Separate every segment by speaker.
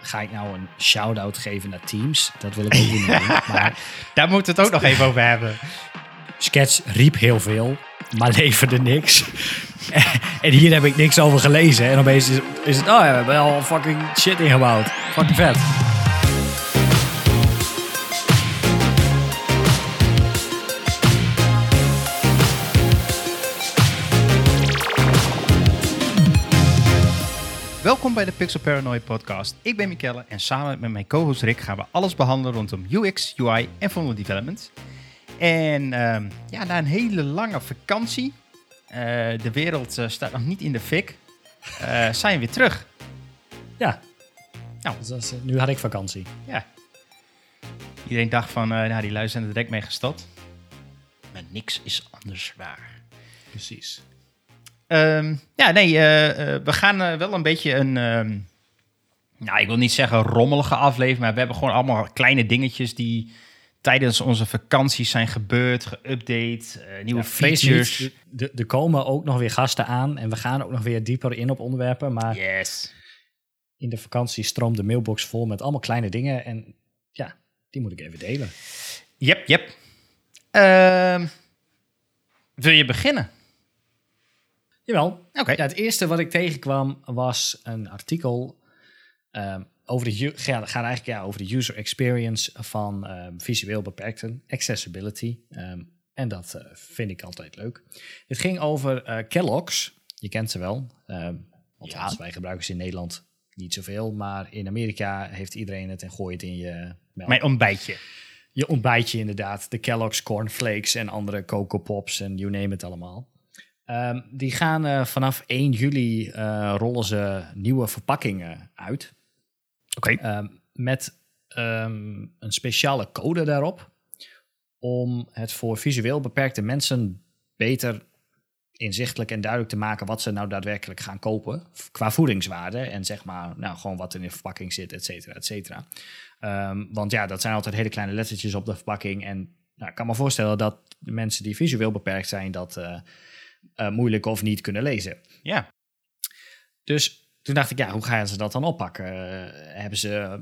Speaker 1: ga ik nou een shout-out geven naar Teams? Dat wil ik ook niet doen. Maar
Speaker 2: Daar moeten we het ook nog even over hebben.
Speaker 1: Sketch riep heel veel, maar leverde niks. en hier heb ik niks over gelezen. En opeens is, is het, oh ja, we hebben al fucking shit ingebouwd. Fucking vet.
Speaker 2: Bij de Pixel Paranoid podcast. Ik ben Mikelle en samen met mijn co-host Rick gaan we alles behandelen rondom UX, UI en funnel development. En ehm, ja, na een hele lange vakantie, eh, de wereld eh, staat nog niet in de fik, eh, zijn we weer terug.
Speaker 1: Ja.
Speaker 2: Nou.
Speaker 1: Dus is, nu had ik vakantie.
Speaker 2: Ja. Iedereen dacht van, nou die lui zijn er direct mee gestopt. Maar niks is anders waar.
Speaker 1: Precies.
Speaker 2: Ehm, ja, nee, eh, eh, we gaan eh, wel een beetje een, ehm, nou, ik wil niet zeggen rommelige aflevering, maar we hebben gewoon allemaal kleine dingetjes die tijdens onze vakanties zijn gebeurd, geüpdate, nieuwe features.
Speaker 1: er- er komen ook nog weer gasten aan. En we gaan ook nog weer dieper in op onderwerpen. Maar
Speaker 2: Yes.
Speaker 1: in de vakantie stroomt de mailbox vol met allemaal kleine dingen. En ja, die moet ik even delen.
Speaker 2: Yep, yep. Ehm, wil je beginnen?
Speaker 1: Jawel.
Speaker 2: Oké.
Speaker 1: Ja, het eerste wat ik tegenkwam was een artikel ehm, over de, gaat, eigenlijk ja, over de user experience van ehm, visueel beperkten, accessibility. Ehm, en dat eh, vind ik altijd leuk. Het ging over eh, Kellogg's. Je kent ze wel. Althans,
Speaker 2: Ja.
Speaker 1: wij gebruiken ze in Nederland niet zoveel. Maar in Amerika heeft iedereen het en gooit het in je melk.
Speaker 2: Mijn ontbijtje.
Speaker 1: Je ontbijtje inderdaad. De Kellogg's Cornflakes en andere Coco Pops en you name it allemaal. Ehm, die gaan eh, vanaf 1 juli eh, rollen ze nieuwe verpakkingen uit.
Speaker 2: Oké.
Speaker 1: Ehm, met ehm, een speciale code daarop. Om het voor visueel beperkte mensen beter inzichtelijk en duidelijk te maken wat ze nou daadwerkelijk gaan kopen. Qua voedingswaarde en zeg maar nou, gewoon wat in de verpakking zit, et cetera, et cetera. Want ja, dat zijn altijd hele kleine lettertjes op de verpakking. En nou, ik kan me voorstellen dat de mensen die visueel beperkt zijn dat eh, eh, moeilijk of niet kunnen lezen.
Speaker 2: Ja.
Speaker 1: Dus toen dacht ik, ja, hoe gaan ze dat dan oppakken? Eh, hebben ze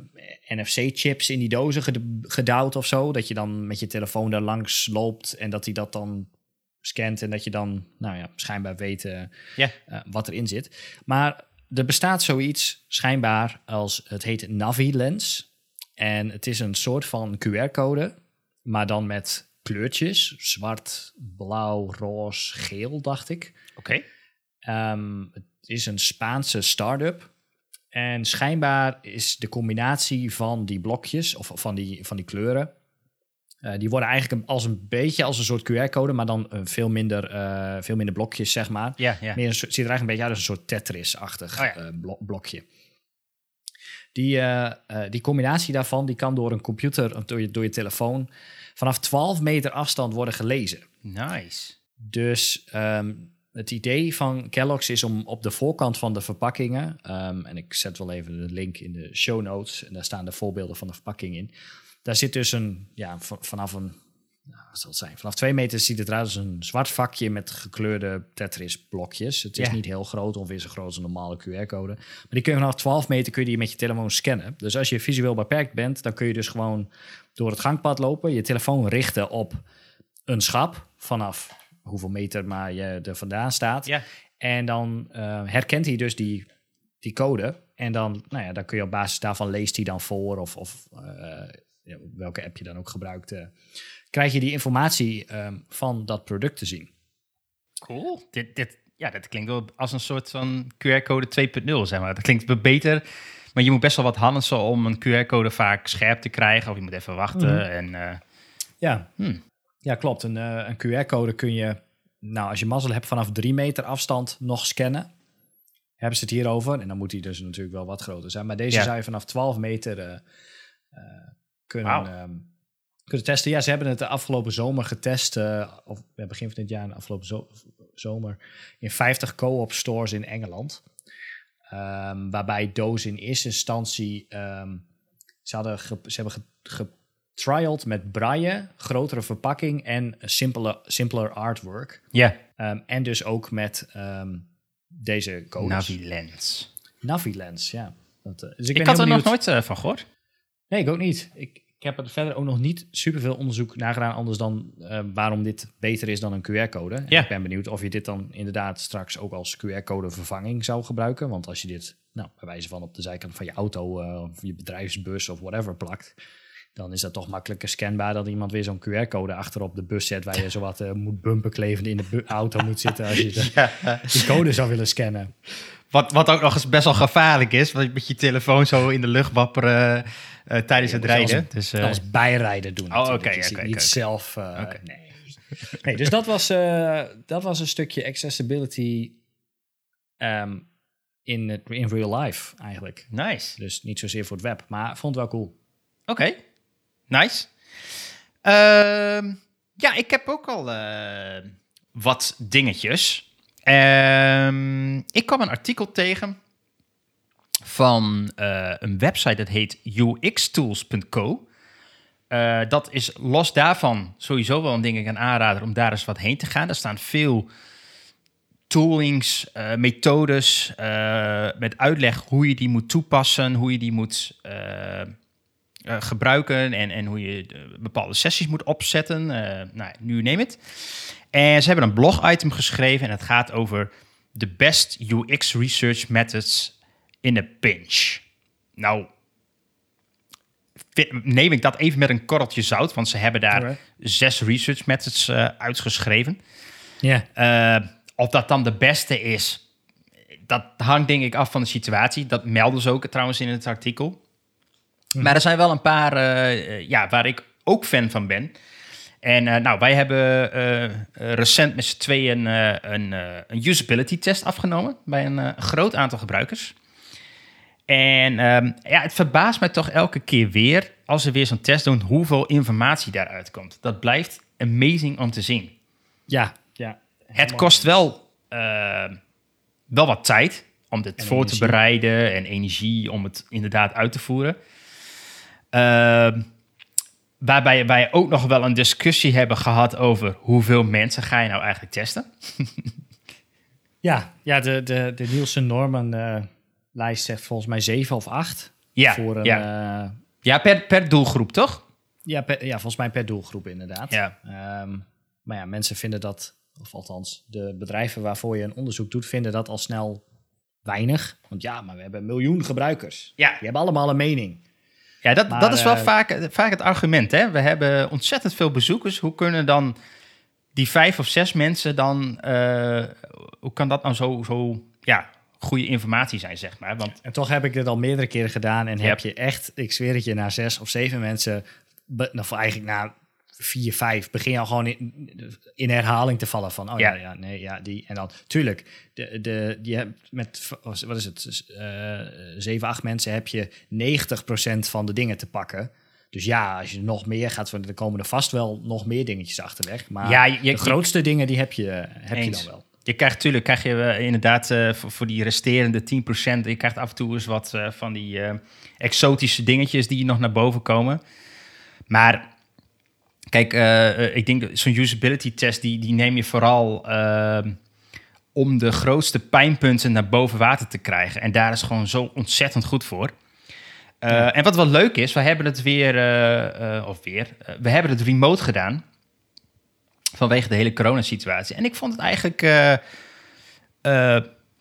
Speaker 1: NFC-chips in die dozen ged- gedouwd of zo? Dat je dan met je telefoon daar langs loopt en dat hij dat dan scant en dat je dan, nou ja, schijnbaar weet eh,
Speaker 2: Ja.
Speaker 1: eh, wat erin zit. Maar er bestaat zoiets schijnbaar als, het heet Navi-lens. En het is een soort van QR-code, maar dan met kleurtjes. Zwart, blauw, roze, geel, dacht ik.
Speaker 2: Oké.
Speaker 1: Ehm, het is een Spaanse start-up. En schijnbaar is de combinatie van die blokjes, of van die, van die kleuren, eh, die worden eigenlijk een- als een beetje als een soort QR-code, maar dan eh, veel, minder, eh, veel minder blokjes, zeg maar.
Speaker 2: Ja, ja.
Speaker 1: Meer een ziet er eigenlijk een beetje uit als een soort Tetris-achtig
Speaker 2: Oh ja.
Speaker 1: eh, blo- blokje. Die, die combinatie daarvan die kan door een computer, door je, door je telefoon, vanaf 12 meter afstand worden gelezen.
Speaker 2: Nice.
Speaker 1: Dus ehm, het idee van Kellogg's is om op de voorkant van de verpakkingen, ehm, en ik zet wel even de link in de show notes, en daar staan de voorbeelden van de verpakking in. Daar zit dus een, ja, vanaf een, nou, wat zal het zijn, vanaf twee meter ziet het eruit als een zwart vakje met gekleurde Tetris-blokjes. Het is
Speaker 2: Ja.
Speaker 1: niet heel groot, ongeveer zo groot als een normale QR-code. Maar die kun je vanaf 12 meter kun je die met je telefoon scannen. Dus als je visueel beperkt bent, dan kun je dus gewoon door het gangpad lopen, je telefoon richten op een schap vanaf hoeveel meter maar je er vandaan staat.
Speaker 2: Ja.
Speaker 1: En dan eh, herkent hij dus die, die code. En dan, nou ja, dan kun je op basis daarvan leest hij dan voor of, of eh, welke app je dan ook gebruikt. eh, krijg je die informatie ehm, van dat product te zien.
Speaker 2: Cool. Dit, dit, ja, dat klinkt wel als een soort van QR-code 2.0, zeg maar. Dat klinkt beter, maar je moet best wel wat handelsen om een QR-code vaak scherp te krijgen. Of je moet even wachten.
Speaker 1: Mhm.
Speaker 2: En eh,
Speaker 1: Ja,
Speaker 2: Hmm.
Speaker 1: ja klopt. Een, eh, een QR-code kun je, nou, als je mazzel hebt, vanaf drie meter afstand nog scannen. Hebben ze het hier over. En dan moet die dus natuurlijk wel wat groter zijn. Maar deze
Speaker 2: Ja.
Speaker 1: zou je vanaf 12 meter eh, kunnen, ehm, kunnen testen. Ja, ze hebben het de afgelopen zomer getest. of ja, begin van dit jaar, de afgelopen zo- zomer. In 50 co-op stores in Engeland. Ehm, waarbij Doos in eerste instantie. ehm, ze, hadden ge- ze hebben ge- getriald met braille, grotere verpakking en simpeler, simpeler artwork.
Speaker 2: ja,
Speaker 1: Ehm, en dus ook met deze codes.
Speaker 2: Navi Lens.
Speaker 1: Navi-lens, ja. Dat, eh, dus
Speaker 2: Ik,
Speaker 1: ben
Speaker 2: had er nog nooit eh, van gehoord.
Speaker 1: Nee, ik ook niet. Ik, ik heb er verder ook nog niet superveel onderzoek naar gedaan, anders dan eh, waarom dit beter is dan een QR-code. En
Speaker 2: Ja.
Speaker 1: Ik ben benieuwd of je dit dan inderdaad straks ook als QR-code vervanging zou gebruiken. Want als je dit, nou, bij wijze van op de zijkant van je auto eh, of je bedrijfsbus of whatever plakt, dan is dat toch makkelijker scanbaar dat iemand weer zo'n QR-code achterop de bus zet waar je zowat eh moet bumper klevend in de auto moet zitten als je de,
Speaker 2: Ja.
Speaker 1: die code zou willen scannen.
Speaker 2: Wat, wat ook nog eens best wel gevaarlijk is, want je met je telefoon zo in de lucht wapperen eh, tijdens het rijden. Dus, eh,
Speaker 1: als bijrijden doen.
Speaker 2: Oh, oké,
Speaker 1: ziet
Speaker 2: oké,
Speaker 1: niet zelf. eh, nee. nee, dus dat was, eh, dat was een stukje accessibility ehm, in, het- in real life eigenlijk.
Speaker 2: nice.
Speaker 1: Dus niet zozeer voor het web, maar vond het wel cool.
Speaker 2: Oké, nice. Ehm, ja, ik heb ook al eh, wat dingetjes. Ehm, ik kwam een artikel tegen van eh, een website dat heet uxtools.co. Eh, dat is los daarvan sowieso wel een ding ik een aanrader om daar eens wat heen te gaan. Er staan veel toolings, eh, methodes met uitleg hoe je die moet toepassen, hoe je die moet gebruiken en, en hoe je bepaalde sessies moet opzetten. Nou, nu neem het. En ze hebben een blog-item geschreven en het gaat over de best UX research methods in a pinch. Nou, neem ik dat even met een korreltje zout, want ze hebben daar zes research methods eh, uitgeschreven.
Speaker 1: Ja,
Speaker 2: Eh, of dat dan de beste is, dat hangt denk ik af van de situatie. Dat melden ze ook trouwens in het artikel. Maar er zijn wel een paar eh, ja, waar ik ook fan van ben. En eh, nou, wij hebben eh, eh, recent met z'n tweeën een, een usability test afgenomen bij een groot aantal gebruikers. En ehm, ja, het verbaast mij toch elke keer weer, als ze weer zo'n test doen, hoeveel informatie daaruit komt. Dat blijft amazing om te zien.
Speaker 1: ja, ja.
Speaker 2: Het kost wel, eh, wel wat tijd om dit
Speaker 1: En
Speaker 2: voor
Speaker 1: energie.
Speaker 2: te bereiden en energie om het inderdaad uit te voeren. Ehm, waarbij wij ook nog wel een discussie hebben gehad over hoeveel mensen ga je nou eigenlijk testen.
Speaker 1: Ja, ja de, de, de Nielsen Norman eh, lijst zegt volgens mij zeven of acht.
Speaker 2: Ja,
Speaker 1: voor een,
Speaker 2: ja.
Speaker 1: ja.
Speaker 2: ja per, per doelgroep, toch?
Speaker 1: ja, per- ja, volgens mij per doelgroep inderdaad.
Speaker 2: Ja.
Speaker 1: Ehm, maar ja, mensen vinden dat, of althans de bedrijven waarvoor je een onderzoek doet, vinden dat al snel weinig. Want ja, maar we hebben een miljoen gebruikers.
Speaker 2: Ja,
Speaker 1: Die hebben allemaal een mening.
Speaker 2: Ja dat,
Speaker 1: Maar,
Speaker 2: dat is wel
Speaker 1: eh,
Speaker 2: vaak, vaak het argument. Hè? We hebben ontzettend veel bezoekers. Hoe kunnen dan die vijf of zes mensen dan... eh, hoe kan dat nou zo, zo ja, goede informatie zijn, zeg maar? Want
Speaker 1: En toch heb ik dit al meerdere keren gedaan en
Speaker 2: Ja.
Speaker 1: heb je echt, ik zweer het je, na zes of zeven mensen, of eigenlijk na vier, vijf, begin je al gewoon in, in herhaling te vallen van, oh ja,
Speaker 2: Ja.
Speaker 1: ja, nee, ja, die. En dan, tuurlijk, de, de, je hebt met, wat is het, eh, zeven, acht mensen heb je 90% van de dingen te pakken. Dus ja, als je nog meer gaat, er komen er vast wel nog meer dingetjes achterweg. Maar
Speaker 2: Ja, je- je-
Speaker 1: de grootste dingen, die heb je, heb je dan wel.
Speaker 2: Je krijgt natuurlijk, krijg je eh, inderdaad eh, voor, voor die resterende 10%, je krijgt af en toe eens wat van die exotische dingetjes die nog naar boven komen. Maar kijk, eh, eh, ik denk zo'n usability test, die, die neem je vooral ehm, om de grootste pijnpunten naar boven water te krijgen. En daar is gewoon zo ontzettend goed voor. Eh, En wat wel leuk is, we hebben het weer, of weer, we hebben het remote gedaan. Vanwege de hele coronasituatie. En ik vond het eigenlijk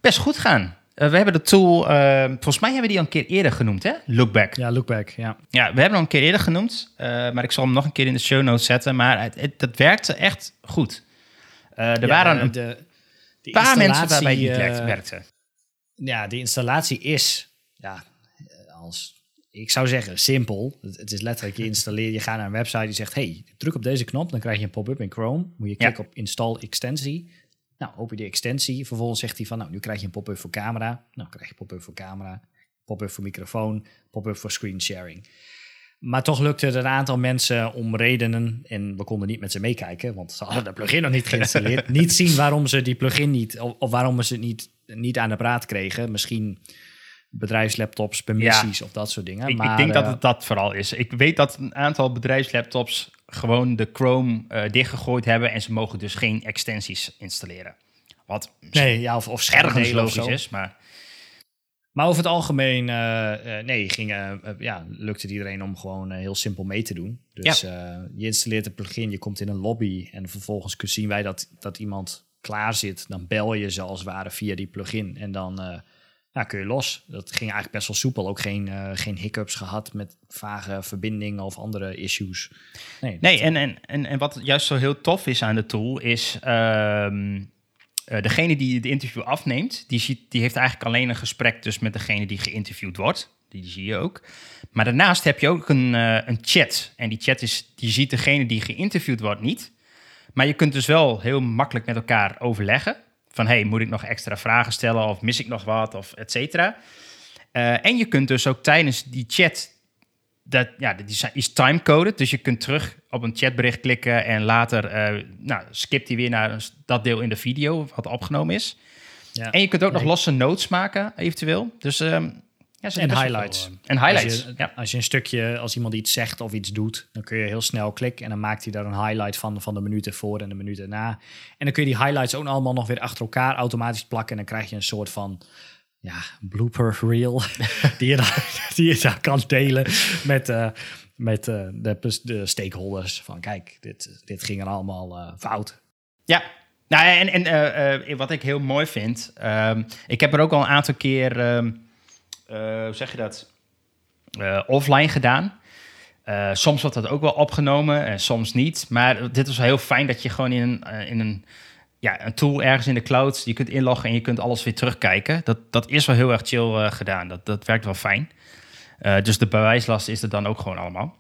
Speaker 2: best goed gaan. Eh, we hebben de tool, eh, volgens mij hebben we die al een keer eerder genoemd, hè? Lookback. Ja,
Speaker 1: Ja, lookback, ja.
Speaker 2: we hebben hem al een keer eerder genoemd. eh, maar ik zal hem nog een keer in de show notes zetten. Maar het, het, dat werkte echt goed. Eh, er
Speaker 1: Ja,
Speaker 2: waren een
Speaker 1: de, de
Speaker 2: paar mensen waarbij niet werkte.
Speaker 1: ja, de installatie is, ja, als, ik zou zeggen, simpel. Het, het is letterlijk, je installeert, je gaat naar een website, die zegt, hey, druk op deze knop, dan krijg je een pop-up in Chrome. Moet je klikken op install extensie. Nou, open je die extensie. Vervolgens zegt hij van, nou, nu krijg je een pop-up voor camera. Nou, krijg je pop-up voor camera, pop-up voor microfoon, pop-up voor screen sharing. Maar toch lukte het een aantal mensen om redenen, en we konden niet met ze meekijken, want ze hadden de plugin nog niet geïnstalleerd, niet zien waarom ze die plugin niet, of, waarom ze niet, niet aan de praat kregen. Misschien bedrijfslaptops, permissies of dat soort dingen.
Speaker 2: Ik,
Speaker 1: maar,
Speaker 2: ik denk dat
Speaker 1: eh,
Speaker 2: het dat vooral is. Ik weet dat een aantal bedrijfslaptops gewoon de Chrome eh, dichtgegooid hebben en ze mogen dus geen extensies installeren. Wat
Speaker 1: Nee, ja, of, of
Speaker 2: ergens logisch is, maar
Speaker 1: Maar over het algemeen, uh, nee, ging, ja, lukte het iedereen om gewoon heel simpel mee te doen. Dus je installeert een plugin, je komt in een lobby en vervolgens zien wij dat, dat iemand klaar zit. Dan bel je ze als het ware via die plugin en dan ja, kun je los. Dat ging eigenlijk best wel soepel. Ook geen, uh, geen hiccups gehad met vage verbindingen of andere issues.
Speaker 2: Nee, nee en, en, en, en wat juist zo heel tof is aan de tool is... Uh, degene die de interview afneemt, die, ziet, die heeft eigenlijk alleen een gesprek dus met degene die geïnterviewd wordt. Die zie je ook. Maar daarnaast heb je ook een, uh, een chat. En die chat is, die ziet degene die geïnterviewd wordt niet. Maar je kunt dus wel heel makkelijk met elkaar overleggen van hey, moet ik nog extra vragen stellen of mis ik nog wat of et cetera. Uh, en je kunt dus ook tijdens die chat, dat, ja, die is timecoded, dus je kunt terug op een chatbericht klikken en later uh, nou, skipt hij weer naar dat deel in de video wat opgenomen is. Ja. En je kunt ook nog losse notes maken, eventueel. Dus um,
Speaker 1: ja, en highlights.
Speaker 2: Eh, en highlights.
Speaker 1: Als je, ja. als je een stukje, als iemand iets zegt of iets doet, dan kun je heel snel klikken en dan maakt hij daar een highlight van, van de minuten voor en de minuten na. En dan kun je die highlights ook allemaal nog weer achter elkaar automatisch plakken en dan krijg je een soort van ja, blooper reel die, je dan, die je dan kan delen met, uh, met uh, de, de stakeholders. Van kijk, dit, dit ging er allemaal uh, fout.
Speaker 2: Ja, nou, en, en wat ik heel mooi vind, um, ik heb er ook al een aantal keer. Um, uh, hoe zeg je dat, uh, offline gedaan. Uh, soms wordt dat ook wel opgenomen en soms niet. Maar dit was heel fijn dat je gewoon in een, in een, ja, een tool ergens in de cloud... je kunt inloggen en je kunt alles weer terugkijken. Dat, dat is wel heel erg chill gedaan. Dat, dat werkt wel fijn. dus de bewijslast is er dan ook gewoon allemaal.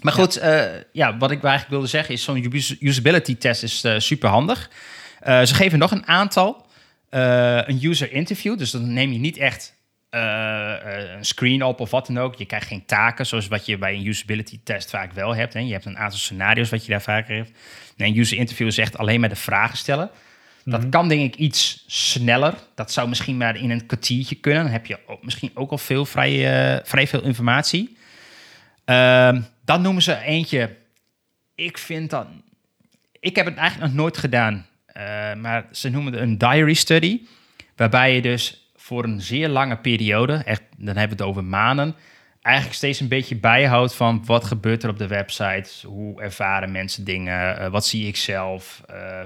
Speaker 2: Maar goed, ja. ja wat ik eigenlijk wilde zeggen is... zo'n usability test is super handig. ze geven nog een aantal. een user interview, dus dan neem je niet echt uh, een screen op of wat dan ook. Je krijgt geen taken, zoals wat je bij een usability test vaak wel hebt. Hè. Je hebt een aantal scenario's wat je daar vaker hebt. Nee, een user interview is echt alleen maar de vragen stellen. Dat mhm. kan denk ik iets sneller. Dat zou misschien maar in een kwartiertje kunnen. Dan heb je ook, misschien ook al veel, vrij, uh, vrij veel informatie. Uh, dan noemen ze eentje. Ik vind dat. Ik heb het eigenlijk nog nooit gedaan. Maar ze noemen het een diary study. Waarbij je dus voor een zeer lange periode, echt, dan hebben we het over maanden, eigenlijk steeds een beetje bijhoudt van wat gebeurt er op de website, hoe ervaren mensen dingen, uh, wat zie ik zelf. Uh,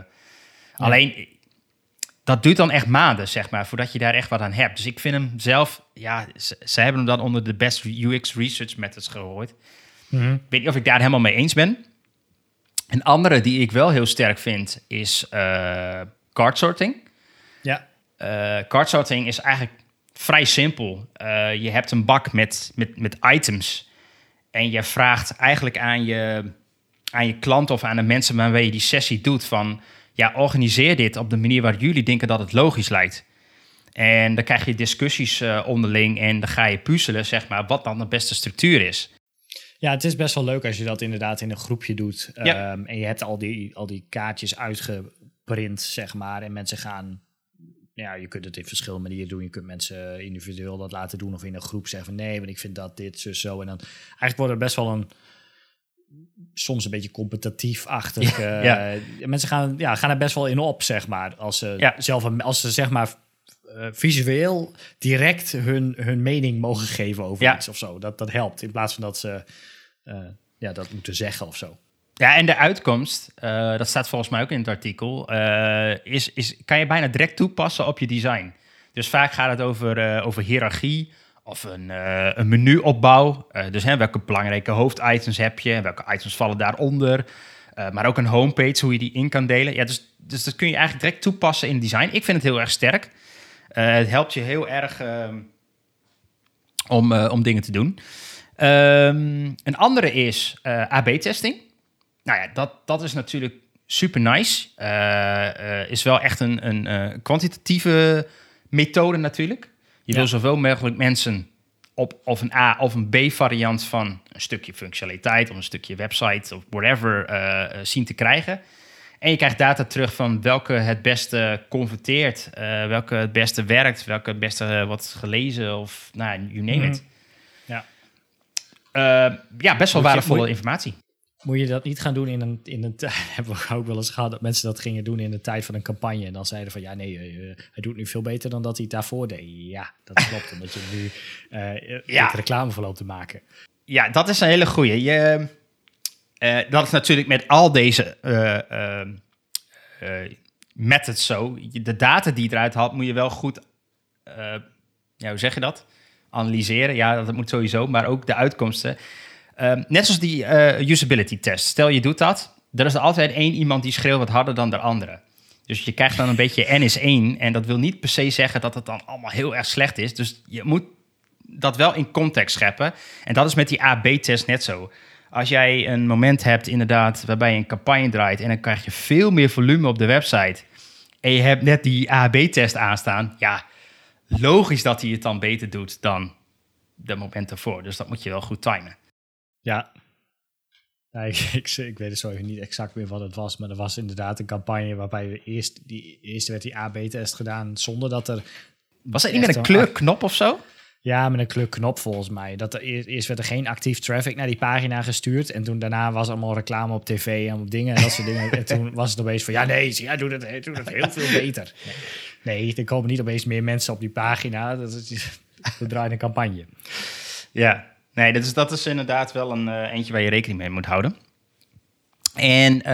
Speaker 2: Alleen, dat duurt dan echt maanden, zeg maar, voordat je daar echt wat aan hebt. Dus ik vind hem zelf, ja, ze, ze hebben hem dan onder de best UX research methods gegooid. Mm Ik weet niet of ik daar helemaal mee eens ben. Een andere die ik wel heel sterk vind is uh, card sorting.
Speaker 1: Ja.
Speaker 2: Uh, card sorting is eigenlijk vrij simpel. Uh, je hebt een bak met, met, met items. En je vraagt eigenlijk aan je, aan je klant of aan de mensen waarmee je die sessie doet van... Ja, organiseer dit op de manier waar jullie denken dat het logisch lijkt. En dan krijg je discussies uh, onderling en dan ga je puzzelen, zeg maar, wat dan de beste structuur is.
Speaker 1: Ja, het is best wel leuk als je dat inderdaad in een groepje doet. Ja. Um, en je hebt al die, al die kaartjes uitgeprint, zeg maar. En mensen gaan ja, je kunt het in verschillende manieren doen. Je kunt mensen individueel dat laten doen of in een groep zeggen van nee, want ik vind dat dit, zo, zo. En dan eigenlijk wordt er best wel een soms een beetje competitief-achtig. Ja, uh, Mensen gaan, ja, gaan er best wel in op, zeg maar. Als ze ja. zelf, als ze zeg maar uh, visueel direct hun, hun mening mogen geven over iets of zo. Dat, dat helpt in plaats van dat ze uh, ja, dat moeten zeggen of zo.
Speaker 2: Ja, en de uitkomst, uh, dat staat volgens mij ook in het artikel, uh, is, is, kan je bijna direct toepassen op je design. Dus vaak gaat het over, uh, over hiërarchie of een, een menuopbouw. dus hè, welke belangrijke hoofditems heb je en welke items vallen daaronder. maar ook een homepage, hoe je die in kan delen. Ja, dus, dus dat kun je eigenlijk direct toepassen in design. Ik vind het heel erg sterk. het helpt je heel erg ehm, om, om dingen te doen. Um, een andere is AB-testing. Nou ja, dat, dat is natuurlijk super nice. Uh, is wel echt een, een uh, kwantitatieve methode natuurlijk. Je wil zoveel mogelijk mensen op of een A of een B variant van een stukje functionaliteit of een stukje website of whatever zien te krijgen. En je krijgt data terug van welke het beste converteert, welke het beste werkt, welke het beste wordt gelezen of nou, you name it.
Speaker 1: Ja.
Speaker 2: ja, best wel waardevolle informatie.
Speaker 1: Moet je dat niet gaan doen in een, in een tijd. Hebben we ook wel eens gehad dat mensen dat gingen doen in de tijd van een campagne. En dan zeiden van ja, nee, eh, hij doet nu veel beter dan dat hij het daarvoor deed. Ja, dat klopt. omdat je nu eh
Speaker 2: Ja.
Speaker 1: reclame voor loopt te maken.
Speaker 2: Ja, dat is een hele goeie. Je, eh, dat is natuurlijk met al deze eh, eh, eh, methods zo. De data die je eruit haalt, moet je wel goed, eh, ja, hoe zeg je dat? Analyseren. Ja, dat moet sowieso, maar ook de uitkomsten. Ehm, net zoals die eh, usability test. Stel je doet dat, er is er altijd één iemand die schreeuwt wat harder dan de andere. Dus je krijgt dan een beetje N is 1. En dat wil niet per se zeggen dat het dan allemaal heel erg slecht is. Dus je moet dat wel in context scheppen. En dat is met die AB-test net zo. Als jij een moment hebt inderdaad waarbij je een campagne draait... en dan krijg je veel meer volume op de website... en je hebt net die AB-test aanstaan... ja, logisch dat hij het dan beter doet dan de moment ervoor. Dus dat moet je wel goed timen.
Speaker 1: Ja. Ja, ik, ik, ik weet het zo even niet exact meer wat het was, maar er was inderdaad een campagne waarbij we eerst, die, eerst werd die AB-test gedaan zonder dat er
Speaker 2: Was dat niet met een kleurknop of zo?
Speaker 1: Ja, met een kleurknop volgens mij. Dat er, eerst, eerst werd er geen actief traffic naar die pagina gestuurd. En toen daarna was allemaal reclame op tv en op dingen en dat soort dingen. En toen was het opeens van, ja nee, hij doet het, doet het heel veel beter. Nee, nee, er komen niet opeens meer mensen op die pagina. Dat is we draaien een campagne.
Speaker 2: Ja, nee, dat is, dat is inderdaad wel een eh, eentje waar je rekening mee moet houden. En eh,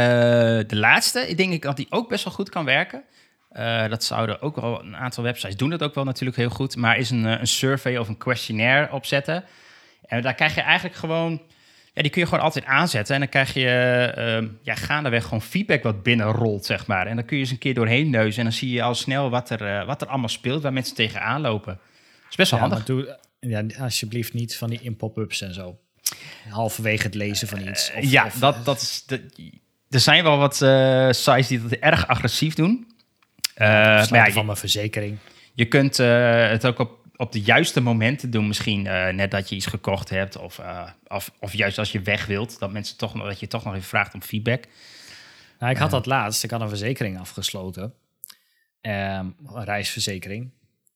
Speaker 2: de laatste, ik denk ik dat die ook best wel goed kan werken. Eh, dat zouden ook wel een aantal websites doen dat ook wel natuurlijk heel goed. Maar is een, een survey of een questionnaire opzetten. En daar krijg je eigenlijk gewoon, ja, die kun je gewoon altijd aanzetten. En dan krijg je eh, ja, gaandeweg gewoon feedback wat binnenrolt, zeg maar. En dan kun je eens een keer doorheen neuzen. En dan zie je al snel wat er, wat er allemaal speelt, waar mensen tegenaan lopen. Dat is best wel
Speaker 1: Ja,
Speaker 2: handig.
Speaker 1: maar doe, ja, alsjeblieft niet van die in-pop-ups en zo. Halverwege het lezen van iets. Of,
Speaker 2: ja,
Speaker 1: of-
Speaker 2: dat, dat is. de- er zijn wel wat eh, sites die dat erg agressief doen. Eh, maar ja,
Speaker 1: van mijn verzekering.
Speaker 2: je kunt eh, het ook op, op de juiste momenten doen. Misschien eh, net dat je iets gekocht hebt. Of, eh, of, of juist als je weg wilt. Dat, mensen toch nog, dat je toch nog even vraagt om feedback.
Speaker 1: Nou, ik had dat laatst. Ik had een verzekering afgesloten. Ehm, een reisverzekering.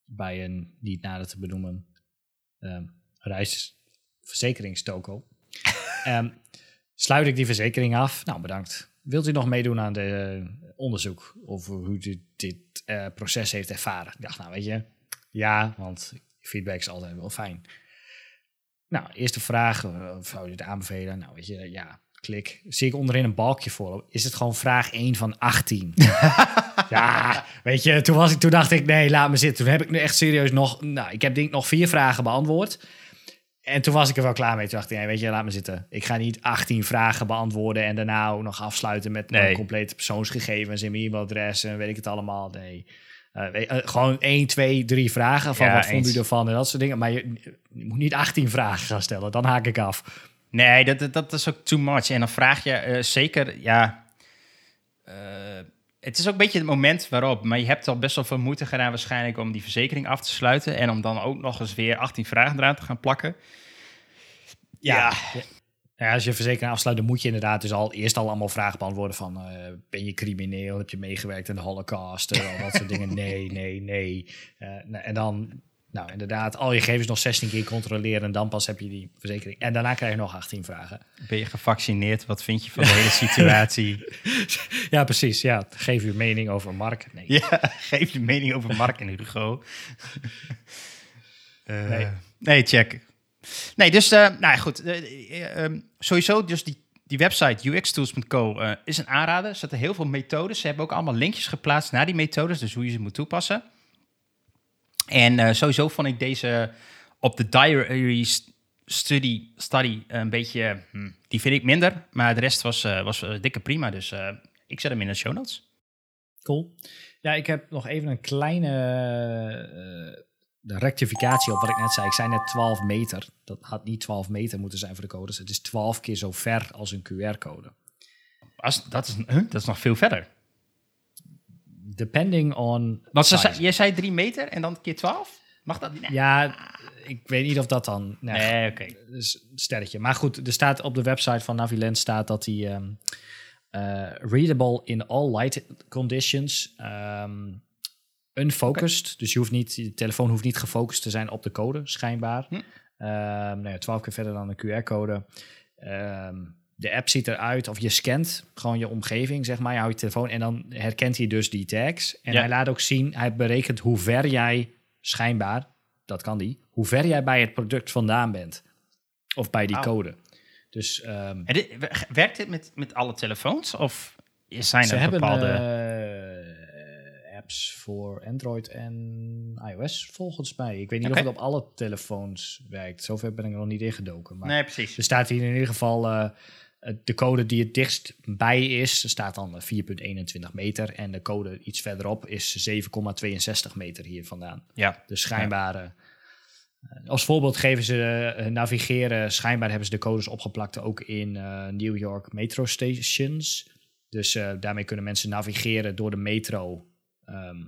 Speaker 1: Bij een niet nader te benoemen Ehm, sluit ik die verzekering af? Nou, bedankt. Wilt u nog meedoen aan de eh, onderzoek over hoe u dit eh, proces heeft ervaren? Ik dacht, nou weet je, ja, want feedback is altijd wel fijn. Nou, eerste vraag, eh, zou je het aanbevelen? Nou, weet je, ja, klik. Zie ik onderin een balkje voor. Is het gewoon vraag 1 van 18? ja, weet je, toen, was ik, toen dacht ik, nee, laat me zitten. Toen heb ik nu echt serieus nog, nou, ik heb denk ik nog vier vragen beantwoord. En toen was ik er wel klaar mee. Toen dacht ik, nee, weet je, laat me zitten. Ik ga niet 18 vragen beantwoorden en daarna ook nog afsluiten met mijn
Speaker 2: Nee.
Speaker 1: complete persoonsgegevens en mijn e-mailadres en weet ik het allemaal. Nee. Eh, eh, gewoon 1, 2, 3 vragen van
Speaker 2: Ja,
Speaker 1: wat vond
Speaker 2: eens.
Speaker 1: u ervan en dat soort dingen. Maar je, je moet niet 18 vragen gaan stellen, dan haak ik af.
Speaker 2: Nee, dat, dat- dat is ook too much. En dan vraag je eh, zeker, ja. Het is ook een beetje het moment waarop. Maar je hebt al best wel veel moeite gedaan, waarschijnlijk, om die verzekering af te sluiten. En om dan ook nog eens weer 18 vragen eraan te gaan plakken. Ja.
Speaker 1: Ja, als je verzekering afsluit, dan moet je inderdaad dus al eerst al allemaal vragen beantwoorden van eh, ben je crimineel, heb je meegewerkt in de holocaust, eh, al dat soort dingen. Nee, nee, nee. Eh, nou, en dan, nou inderdaad, al je gegevens nog 16 keer controleren en dan pas heb je die verzekering. En daarna krijg je nog 18 vragen.
Speaker 2: Ben je gevaccineerd? Wat vind je van de hele situatie?
Speaker 1: Ja, precies. Ja, geef uw mening over Mark. Nee.
Speaker 2: ja, geef je mening over Mark en Hugo. Eh,
Speaker 1: Nee.
Speaker 2: nee. check. Nee, dus, eh, nou ja, goed. Eh, eh, ehm, sowieso, dus die, die website uxtools.co is een aanrader. Er zitten heel veel methodes. Ze hebben ook allemaal linkjes geplaatst naar die methodes, dus hoe je ze moet toepassen. En eh, sowieso vond ik deze op de diary st- study, study een beetje, hm, die vind ik minder. Maar de rest was, eh, was eh, dikke prima, dus ik zet hem in de show notes.
Speaker 1: Cool. Ja, ik heb nog even een kleine de rectificatie op wat ik net zei. Ik zei net 12 meter. Dat had niet 12 meter moeten zijn voor de codes. Het is 12 keer zo ver als een QR-code.
Speaker 2: Dat, is, huh? dat is nog veel verder.
Speaker 1: Depending on.
Speaker 2: Want ze, zei- jij zei 3 meter en dan keer 12? Mag dat niet?
Speaker 1: Ja, ik weet niet of dat dan. Nee,
Speaker 2: Nee, oké.
Speaker 1: dus een sterretje. Maar goed, er staat op de website van Navilent staat dat die ehm, eh, readable in all light conditions. ehm, unfocused. Dus je hoeft niet, je telefoon hoeft niet gefocust te zijn op de code, schijnbaar.
Speaker 2: Hm.
Speaker 1: Ehm, nou ja, 12 keer verder dan een QR-code. De app ziet eruit of je scant gewoon je omgeving, zeg maar. Je houdt je telefoon en dan herkent hij dus die tags. En
Speaker 2: Ja.
Speaker 1: hij laat ook zien, hij berekent hoe ver jij schijnbaar, dat kan die, hoe ver jij bij het product vandaan bent. Of bij die code. Dus ehm,
Speaker 2: dit- werkt dit met, met alle telefoons? Of zijn
Speaker 1: ze
Speaker 2: er
Speaker 1: hebben
Speaker 2: bepaalde...
Speaker 1: eh, apps voor Android en iOS volgens mij. Ik weet niet of het op alle telefoons werkt. Zover ben ik er nog niet ingedoken. Maar
Speaker 2: nee, precies.
Speaker 1: er staat hier in ieder geval eh, de code die het dichtst bij is. Staat dan eh, 4,21 meter. En de code iets verderop is 7,62 meter hier vandaan.
Speaker 2: Ja.
Speaker 1: Dus schijnbaar... eh, als voorbeeld geven ze eh, navigeren. Schijnbaar hebben ze de codes opgeplakt ook in eh, New York metro stations. Dus eh, daarmee kunnen mensen navigeren door de metro. ehm,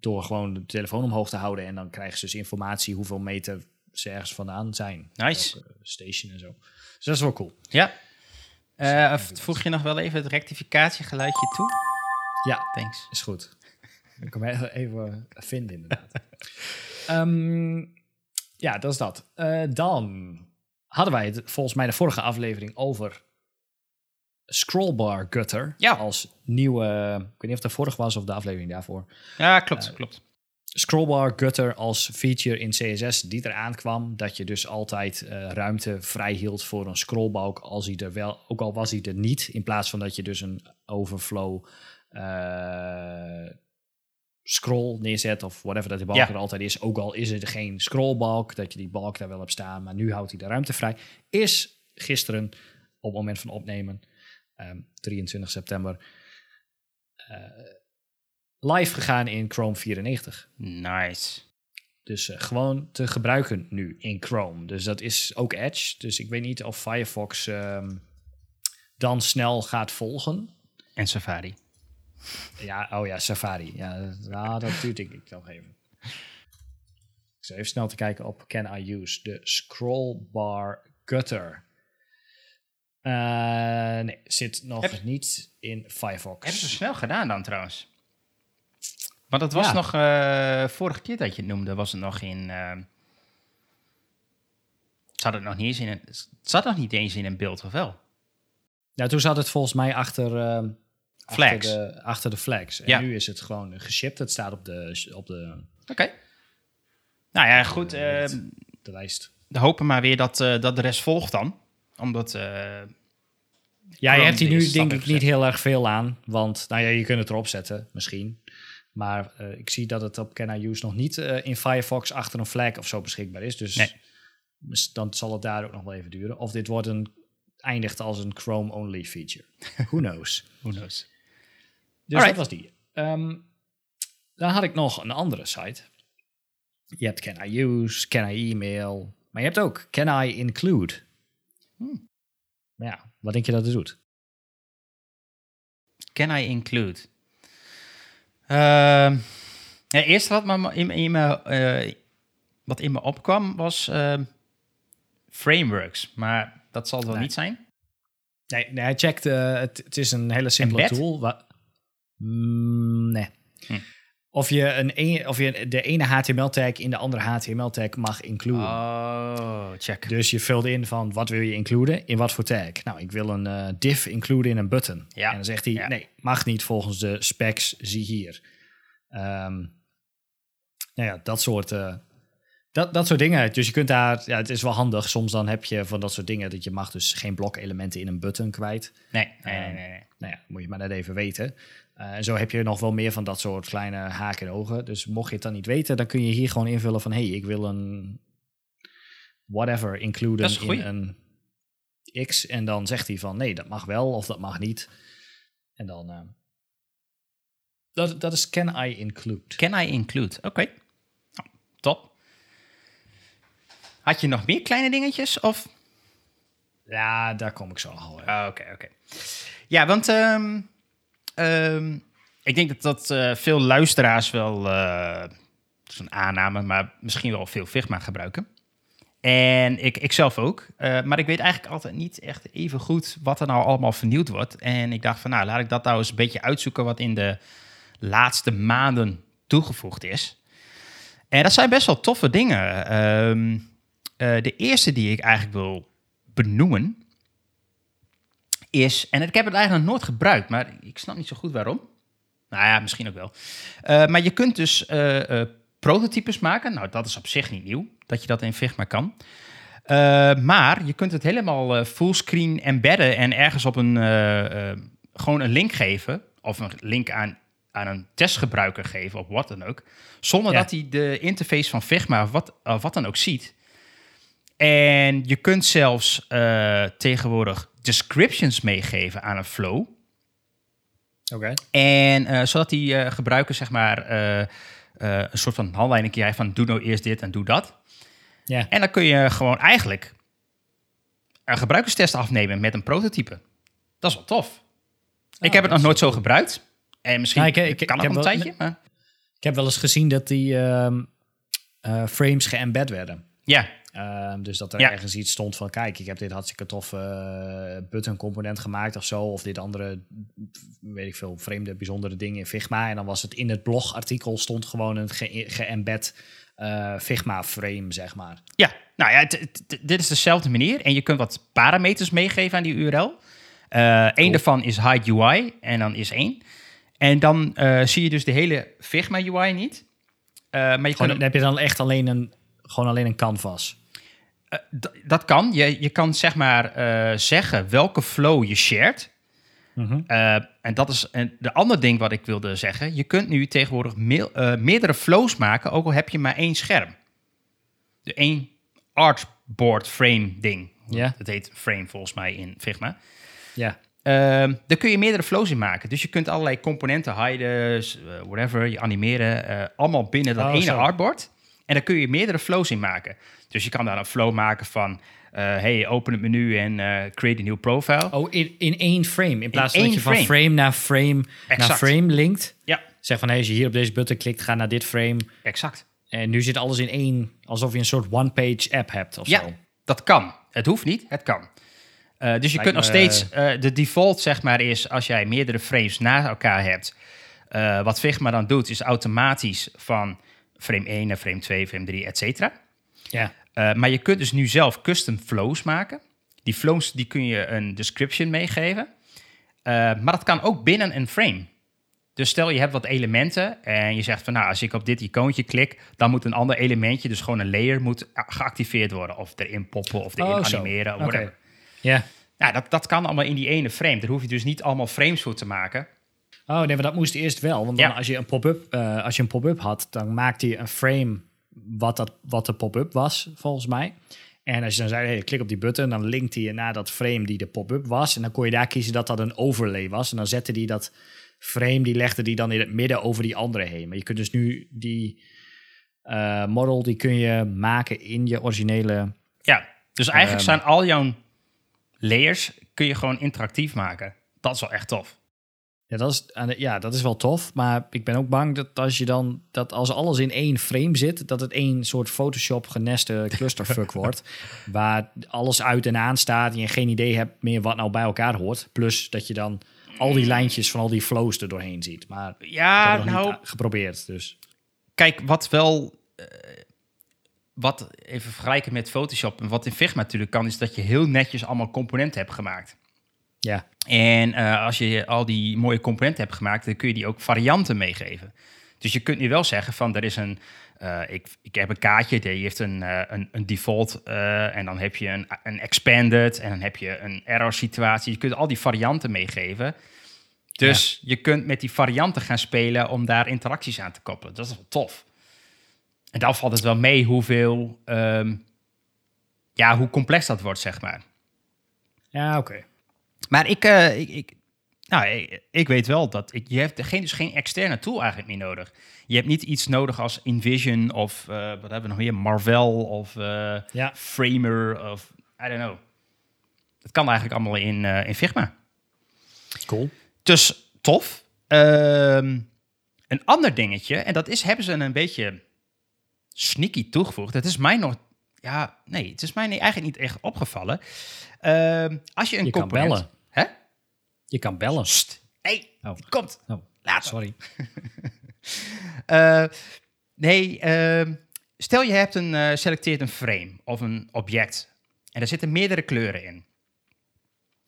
Speaker 1: door gewoon de telefoon omhoog te houden. En dan krijgen ze dus informatie hoeveel meter ze ergens vandaan zijn.
Speaker 2: Nice.
Speaker 1: Station en zo. Dus dat is wel cool.
Speaker 2: Ja. Eh, voeg je nog wel even het rectificatiegeluidje toe?
Speaker 1: Ja,
Speaker 2: Thanks.
Speaker 1: is goed. Ik kan even vinden inderdaad. Ehm, ja, dat is dat. Eh, dan hadden wij het volgens mij de vorige aflevering over Scrollbar Gutter.
Speaker 2: Ja.
Speaker 1: Als nieuwe, ik weet niet of het de vorige was of de aflevering daarvoor.
Speaker 2: Ja, klopt, klopt.
Speaker 1: Scrollbar Gutter als feature in CSS die eraan kwam. Dat je dus altijd eh, ruimte vrij hield voor een scrollbalk. Als hij er wel, ook al was hij er niet. In plaats van dat je dus een overflow eh, scroll neerzet. Of whatever dat die balk
Speaker 2: Ja.
Speaker 1: er altijd is. Ook al is het geen scrollbalk. Dat je die balk daar wel hebt staan. Maar nu houdt hij de ruimte vrij. Is gisteren op het moment van opnemen. ehm, 23 september. eh, live gegaan in Chrome 94.
Speaker 2: Nice.
Speaker 1: Dus eh, gewoon te gebruiken nu in Chrome. Dus dat is ook Edge. Dus ik weet niet of Firefox ehm, dan snel gaat volgen.
Speaker 2: En Safari.
Speaker 1: Ja, oh ja, Safari. Ja, dat- nou, dat duurt denk ik nog even. Ik zal even snel te kijken op Can I Use de Scrollbar Gutter. Eh, nee, zit nog
Speaker 2: Heb-
Speaker 1: niet in Firefox.
Speaker 2: Hebben ze snel gedaan dan trouwens? Want het was
Speaker 1: Ja.
Speaker 2: nog, eh, vorige keer dat je het noemde, was het nog in... eh, zat het nog niet eens in een, het zat nog niet eens in een beeld, of wel?
Speaker 1: Nou, toen zat het volgens mij achter, ehm,
Speaker 2: Flags.
Speaker 1: achter, de, achter de flags. En
Speaker 2: Ja.
Speaker 1: nu is het gewoon geshipped. Het staat op de, op de,
Speaker 2: Oké. Nou ja, goed. eh,
Speaker 1: de lijst.
Speaker 2: we hopen maar weer dat, eh, dat de rest volgt dan. Omdat... eh,
Speaker 1: Ja, je hebt hier nu denk ik niet heel erg veel aan. Want nou ja, je kunt het erop zetten, misschien. Maar eh, ik zie dat het op Can I Use nog niet eh, in Firefox achter een flag of zo beschikbaar is. Dus
Speaker 2: Nee.
Speaker 1: dan zal het daar ook nog wel even duren. Of dit wordt een, eindigt als een Chrome-only feature. Who knows?
Speaker 2: who knows?
Speaker 1: Dus
Speaker 2: Alright.
Speaker 1: dat was die. Ehm, dan had ik nog een andere site. Je hebt Can I Use, Can I Email. Maar je hebt ook Can I Include.
Speaker 2: Hmm.
Speaker 1: Ja, wat denk je dat het doet?
Speaker 2: Can I include? Ehm ja, eerst wat me in, in me, eh, wat in me opkwam was ehm, frameworks. Maar dat zal het wel
Speaker 1: Nee.
Speaker 2: niet zijn.
Speaker 1: Nee, nee hij checkt. eh, het, het is een hele simpele tool. Wa- Mm, nee.
Speaker 2: Hm.
Speaker 1: Of, je een, een- of je de ene HTML-tag in de andere HTML-tag mag includen.
Speaker 2: Oh, check.
Speaker 1: Dus je vult in van wat wil je includen, in wat voor tag. Nou, ik wil een eh, div includen in een button.
Speaker 2: Ja.
Speaker 1: En dan zegt hij,
Speaker 2: Ja.
Speaker 1: nee, mag niet volgens de specs, zie hier. Ehm, nou ja, dat soort, eh, dat, dat soort dingen. Dus je kunt daar, ja, het is wel handig. Soms dan heb je van dat soort dingen dat je mag dus geen blokelementen in een button kwijt.
Speaker 2: Nee, nee, nee,
Speaker 1: Ehm,
Speaker 2: nee. nee.
Speaker 1: Nou ja, moet je maar net even weten. Eh, en zo heb je nog wel meer van dat soort kleine haken en ogen. Dus mocht je het dan niet weten, dan kun je hier gewoon invullen van... hé, hey, ik wil een whatever includen
Speaker 2: goeie.
Speaker 1: in een x. En dan zegt hij van nee, dat mag wel of dat mag niet. En dan... eh, dat, dat is can I include.
Speaker 2: Can I include? Oké. Nou, top. Had je nog meer kleine dingetjes? Of?
Speaker 1: Ja, daar kom ik zo al.
Speaker 2: Ah, Oké, oké. Ja, want ehm, ehm, ik denk dat, dat eh, veel luisteraars wel, dat is een aanname, maar misschien wel veel Figma gebruiken. En ik, ik zelf ook. Eh, maar ik weet eigenlijk altijd niet echt even goed wat er nou allemaal vernieuwd wordt. En ik dacht van, nou, laat ik dat nou eens een beetje uitzoeken wat in de laatste maanden toegevoegd is. En dat zijn best wel toffe dingen. Ehm, eh, de eerste die ik eigenlijk wil benoemen is, en ik heb het eigenlijk nog nooit gebruikt, maar ik snap niet zo goed waarom. Nou ja, misschien ook wel. Uh, maar je kunt dus uh, uh, prototypes maken. Nou, dat is op zich niet nieuw, dat je dat in Figma kan. maar je kunt het helemaal fullscreen embedden en ergens op een, gewoon een link geven. Of een link aan, aan een testgebruiker geven, of wat dan ook. Zonder dat hij de interface van Figma, wat, wat dan ook, ziet. En je kunt zelfs tegenwoordig descriptions meegeven aan een flow.
Speaker 1: Oké.
Speaker 2: En uh, zodat die uh, gebruiker zeg maar een soort van handleiding krijgt van doe nou eerst dit en doe dat.
Speaker 1: Ja.
Speaker 2: En dan kun je gewoon eigenlijk een gebruikerstest afnemen met een prototype. Dat is wel tof. ik
Speaker 1: Oh,
Speaker 2: heb het nog nooit zo gebruikt. En misschien
Speaker 1: ik- ik-
Speaker 2: kan
Speaker 1: ik
Speaker 2: het nog een tijdje. Maar...
Speaker 1: Ik heb wel eens gezien dat die ehm, eh, frames geëmbed werden.
Speaker 2: Ja,
Speaker 1: Ehm, dus dat er
Speaker 2: Ja.
Speaker 1: ergens iets stond van, kijk, ik heb dit hartstikke tof eh, button component gemaakt of zo. Of dit andere, weet ik veel, vreemde, bijzondere dingen in Figma. En dan was het in het blogartikel stond gewoon een ge- geëmbed eh, Figma frame, zeg maar.
Speaker 2: ja. nou ja, dit is dezelfde manier. En je kunt wat parameters meegeven aan die URL. Eh Eén daarvan is hide UI en dan is één. En dan zie je dus de hele Figma UI niet. Maar je
Speaker 1: Gewoon,
Speaker 2: kunt
Speaker 1: dan heb je dan echt alleen een, gewoon alleen een canvas.
Speaker 2: Eh, dat kan. Je, je kan zeg maar eh, zeggen welke flow je shared.
Speaker 1: Mhm.
Speaker 2: Eh, en dat is en de andere ding wat ik wilde zeggen. Je kunt nu tegenwoordig meerdere flows maken, ook al heb je maar één scherm. De één artboard frame ding.
Speaker 1: Ja.
Speaker 2: Dat heet frame volgens mij in Figma.
Speaker 1: Ja,
Speaker 2: Ehm, daar kun je meerdere flows in maken. Dus je kunt allerlei componenten hiden, whatever, je animeren, allemaal binnen dat
Speaker 1: Oh,
Speaker 2: ene
Speaker 1: zo.
Speaker 2: artboard. En daar kun je meerdere flows in maken. Dus je kan daar een flow maken van, eh, hey, open het menu en eh, create a new profile.
Speaker 1: Oh, in, in één frame. In plaats van dat je van
Speaker 2: frame.
Speaker 1: frame naar frame naar
Speaker 2: Exact.
Speaker 1: frame linkt.
Speaker 2: Ja,
Speaker 1: Zeg van, hey, als je hier op deze button klikt, ga naar dit frame.
Speaker 2: exact.
Speaker 1: En nu zit alles in één, alsof je een soort one-page app hebt of
Speaker 2: Ja,
Speaker 1: zo.
Speaker 2: dat kan. Het hoeft niet, het kan. Eh, dus je
Speaker 1: Lijkt
Speaker 2: kunt nog steeds, de default zeg maar is, als jij meerdere frames na elkaar hebt, wat Figma dan doet, is automatisch van frame 1 naar frame 2, frame 3, et cetera.
Speaker 1: Ja.
Speaker 2: Eh, maar je kunt dus nu zelf custom flows maken. Die flows die kun je een description meegeven. Eh, maar dat kan ook binnen een frame. Dus stel je hebt wat elementen en je zegt van nou, als ik op dit icoontje klik, dan moet een ander elementje, dus gewoon een layer, moet geactiveerd worden. Of erin poppen of erin
Speaker 1: Oh,
Speaker 2: animeren. Of whatever.
Speaker 1: Ja.
Speaker 2: Nou, dat, dat kan allemaal in die ene frame. Daar hoef je dus niet allemaal frames voor te maken.
Speaker 1: Oh nee, maar dat moest eerst wel. Want dan
Speaker 2: Ja.
Speaker 1: als je een pop-up eh, als je een pop-up had, dan maakte je een frame wat, dat, wat de pop-up was, volgens mij. En als je dan zei, hey, klik op die button, dan linkte je naar dat frame die de pop-up was. En dan kon je daar kiezen dat dat een overlay was. En dan zette die dat frame, die legde die dan in het midden over die andere heen. Maar je kunt dus nu die eh, model, die kun je maken in je originele...
Speaker 2: Ja, dus eigenlijk
Speaker 1: Ehm.
Speaker 2: zijn al jouw layers kun je gewoon interactief maken. Dat is wel echt tof.
Speaker 1: Ja dat, is, ja, dat is wel tof. Maar ik ben ook bang dat als je dan dat als alles in één frame zit, dat het één soort Photoshop geneste clusterfuck wordt. Waar alles uit en aan staat en je geen idee hebt meer wat nou bij elkaar hoort. Plus dat je dan al die lijntjes van al die flows er doorheen ziet. Maar ik
Speaker 2: Ja,
Speaker 1: heb het nog
Speaker 2: nou,
Speaker 1: niet geprobeerd. Dus
Speaker 2: kijk, wat wel. eh, wat even vergelijken met Photoshop en wat in Figma natuurlijk kan, is dat je heel netjes allemaal componenten hebt gemaakt.
Speaker 1: Ja,
Speaker 2: En eh, als je al die mooie componenten hebt gemaakt, dan kun je die ook varianten meegeven. Dus je kunt nu wel zeggen van er is een. eh, ik, ik heb een kaartje, die heeft een, eh, een, een default. en dan heb je een, een expanded. En dan heb je een error situatie. Je kunt al die varianten meegeven. Dus je kunt met die varianten gaan spelen om daar interacties aan te koppelen. Dat is wel tof. En dan valt het wel mee hoeveel. ehm, ja, hoe complex dat wordt, zeg maar.
Speaker 1: ja oké.
Speaker 2: Maar ik, eh, ik, ik, nou, ik, ik weet wel dat ik, je hebt geen, dus geen externe tool eigenlijk meer nodig. Je hebt niet iets nodig als InVision of eh, wat hebben we nog meer, Marvel of eh,
Speaker 1: Ja.
Speaker 2: Framer of I don't know. Het kan eigenlijk allemaal in, in Figma.
Speaker 1: Cool.
Speaker 2: Dus tof. Ehm, een ander dingetje, en dat is, hebben ze een beetje sneaky toegevoegd. Het is mij nog, ja, nee, het is mij eigenlijk niet echt opgevallen. Ehm, als je een
Speaker 1: Je kan
Speaker 2: component...
Speaker 1: bellen. Je kan bellen.
Speaker 2: Sst. Hey,
Speaker 1: Oh.
Speaker 2: komt.
Speaker 1: Oh,
Speaker 2: Later.
Speaker 1: sorry.
Speaker 2: Eh, nee, ehm, stel je hebt een, eh, selecteert een frame of een object. En er zitten meerdere kleuren in.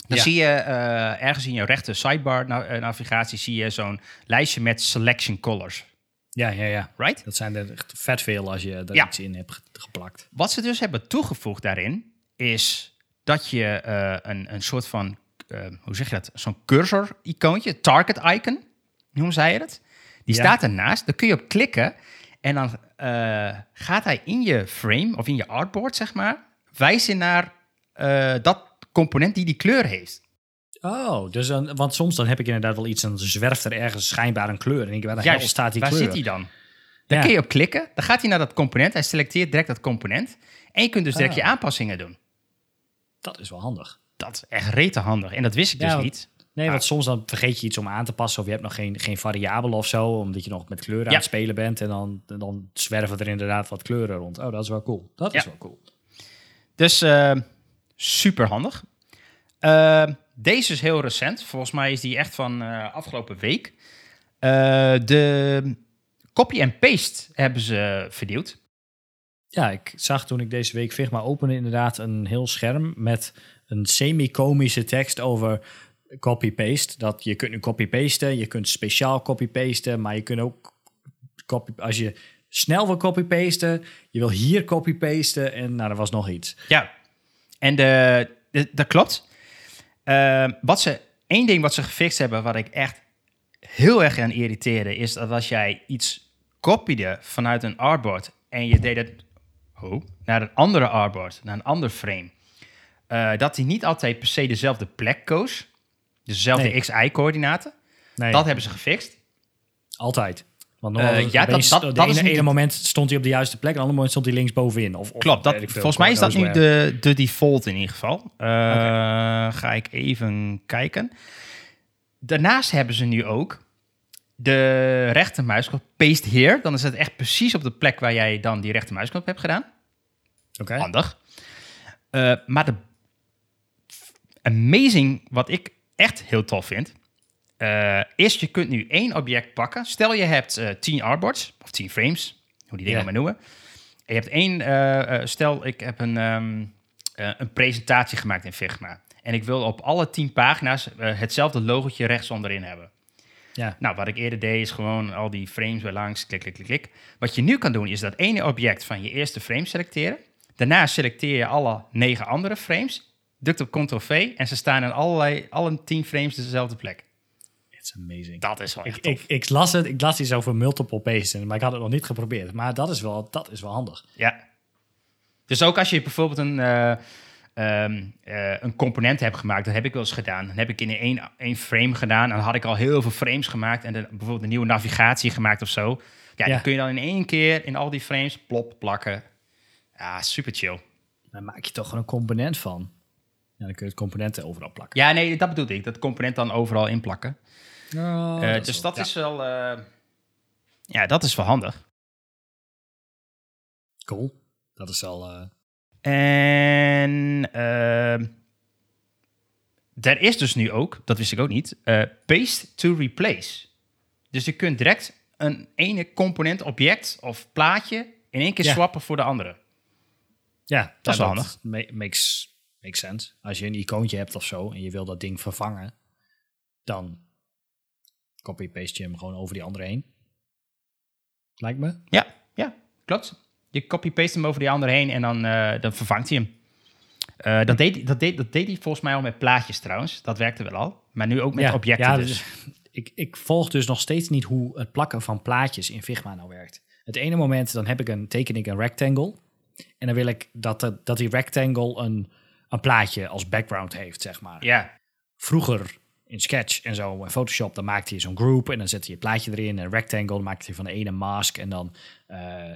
Speaker 2: Dan
Speaker 1: Ja.
Speaker 2: zie je eh, ergens in je rechter sidebar na- navigatie zie je zo'n lijstje met selection colors.
Speaker 1: Ja, ja, ja.
Speaker 2: Right?
Speaker 1: Dat zijn er echt vet veel als je er
Speaker 2: Ja.
Speaker 1: iets in hebt ge- geplakt.
Speaker 2: Wat ze dus hebben toegevoegd daarin is dat je een, een soort van, eh, hoe zeg je dat, zo'n cursor-icoontje, target icon, hoe zei je het? Die
Speaker 1: Ja.
Speaker 2: staat ernaast, daar kun je op klikken en dan eh, gaat hij in je frame of in je artboard, zeg maar, wijzen naar eh, dat component die die kleur heeft.
Speaker 1: Oh, dus dan, want soms dan heb ik inderdaad wel iets en dan zwerft er ergens schijnbaar een kleur. En ik waar de hel staat die
Speaker 2: waar
Speaker 1: kleur?
Speaker 2: zit hij dan? Daar
Speaker 1: Ja.
Speaker 2: kun je op klikken, dan gaat hij naar dat component, hij selecteert direct dat component en je kunt dus direct
Speaker 1: Ah.
Speaker 2: je aanpassingen doen.
Speaker 1: Dat is wel handig.
Speaker 2: Dat is echt rete handig en dat wist ik
Speaker 1: Ja,
Speaker 2: dus niet.
Speaker 1: Nee,
Speaker 2: Ah.
Speaker 1: want soms dan vergeet je iets om aan te passen of je hebt nog geen, geen variabel of zo, omdat je nog met kleuren aan het spelen bent en dan, dan zwerven er inderdaad wat kleuren rond. Oh, dat is wel cool. Dat is wel cool.
Speaker 2: Dus eh, super handig. Eh, deze is heel recent. Volgens mij is die echt van eh, afgelopen week. De copy en paste hebben ze verdeeld.
Speaker 1: Ja, ik zag toen ik deze week Figma opende inderdaad een heel scherm met een semi-komische tekst over copy-paste. Dat je kunt nu copy-pasten, je kunt speciaal copy-pasten, maar je kunt ook copy als je snel wil copy-pasten, je wil hier copy-pasten en nou, er was nog iets.
Speaker 2: Ja, en de, dat klopt. Eh, wat ze, één ding wat ze gefixt hebben, wat ik echt heel erg aan irriteerde, is dat als jij iets copiede vanuit een artboard en je deed het oh, naar een andere artboard, naar een ander frame, eh, dat die niet altijd per se dezelfde plek koos. Dus dezelfde
Speaker 1: Nee.
Speaker 2: XY-coördinaten.
Speaker 1: Nee,
Speaker 2: Dat hebben ze gefixt.
Speaker 1: altijd. Want
Speaker 2: Eh,
Speaker 1: normaal
Speaker 2: ja,
Speaker 1: opeens-
Speaker 2: dat- dat- dat is
Speaker 1: ene,
Speaker 2: het-
Speaker 1: moment stond hij op de juiste plek, en ander moment stond hij linksbovenin. Of, of
Speaker 2: Klopt, dat,
Speaker 1: veel,
Speaker 2: volgens mij is dat nu de, de default in ieder geval. Eh, Ga ik even kijken. Daarnaast hebben ze nu ook de rechtermuisknop paste here. Dan is het echt precies op de plek waar jij dan die rechtermuisknop hebt gedaan.
Speaker 1: Oké.
Speaker 2: Handig. Maar de amazing, wat ik echt heel tof vind, eh, is je kunt nu één object pakken. Stel je hebt eh 10 artboards, of 10 frames, hoe die dingen maar noemen. En je hebt één, eh, eh, stel ik heb een, ehm, eh, een presentatie gemaakt in Figma. En ik wil op alle 10 pagina's eh, hetzelfde logotje rechts onderin hebben.
Speaker 1: Ja.
Speaker 2: Nou, wat ik eerder deed is gewoon al die frames weer langs, klik, klik, klik, klik. Wat je nu kan doen is dat ene object van je eerste frame selecteren. Daarna selecteer je alle negen andere frames, drukt op Ctrl-V en ze staan in allerlei, alle tien frames dezelfde plek.
Speaker 1: It's amazing.
Speaker 2: Dat is wel
Speaker 1: Ik,
Speaker 2: echt tof.
Speaker 1: ik, ik las het, ik las iets over multiple pasten, maar ik had het nog niet geprobeerd. Maar dat is wel, dat is wel handig.
Speaker 2: Ja. Dus ook als je bijvoorbeeld een, eh, ehm, eh, een component hebt gemaakt, dat heb ik wel eens gedaan. Dan heb ik in één, één frame gedaan en dan had ik al heel veel frames gemaakt en dan bijvoorbeeld een nieuwe navigatie gemaakt of zo. Ja,
Speaker 1: Ja.
Speaker 2: die kun je dan in één keer in al die frames plop plakken. Ja, super chill.
Speaker 1: Daar maak je toch gewoon een component van. Ja, dan kun je het componenten overal plakken.
Speaker 2: Ja, nee, dat bedoelde ik. Dat component dan overal inplakken.
Speaker 1: Oh,
Speaker 2: Eh,
Speaker 1: dat
Speaker 2: dus
Speaker 1: wel-
Speaker 2: dat
Speaker 1: ja.
Speaker 2: is wel... eh, ja, dat is wel handig.
Speaker 1: cool. Dat is wel. eh,
Speaker 2: En ehm er is dus nu ook, dat wist ik ook niet, eh, paste to replace. Dus je kunt direct een ene component, object of plaatje in één keer
Speaker 1: Ja.
Speaker 2: swappen voor de andere.
Speaker 1: ja,
Speaker 2: Dat is wel
Speaker 1: ma- makes, makes sense. Als je een icoontje hebt of zo en je wil dat ding vervangen, dan copy-paste je hem gewoon over die andere heen. Lijkt me.
Speaker 2: Ja, ja, klopt. Je copy-paste hem over die andere heen en dan, eh, dan vervangt hij hem. Eh, dat, deed, dat, deed, dat deed hij volgens mij al met plaatjes trouwens. Dat werkte wel al. Maar nu ook met
Speaker 1: ja,
Speaker 2: objecten
Speaker 1: ja,
Speaker 2: dus.
Speaker 1: dus ik, ik volg dus nog steeds niet hoe het plakken van plaatjes in Figma nou werkt. Het ene moment dan heb ik een, teken ik een rectangle. En dan wil ik dat, dat die rectangle een, een plaatje als background heeft, zeg maar.
Speaker 2: Ja,
Speaker 1: Vroeger in Sketch en zo, in Photoshop, dan maakte je zo'n group en dan zette je het plaatje erin. Een rectangle, dan maakte je van de ene mask en dan eh,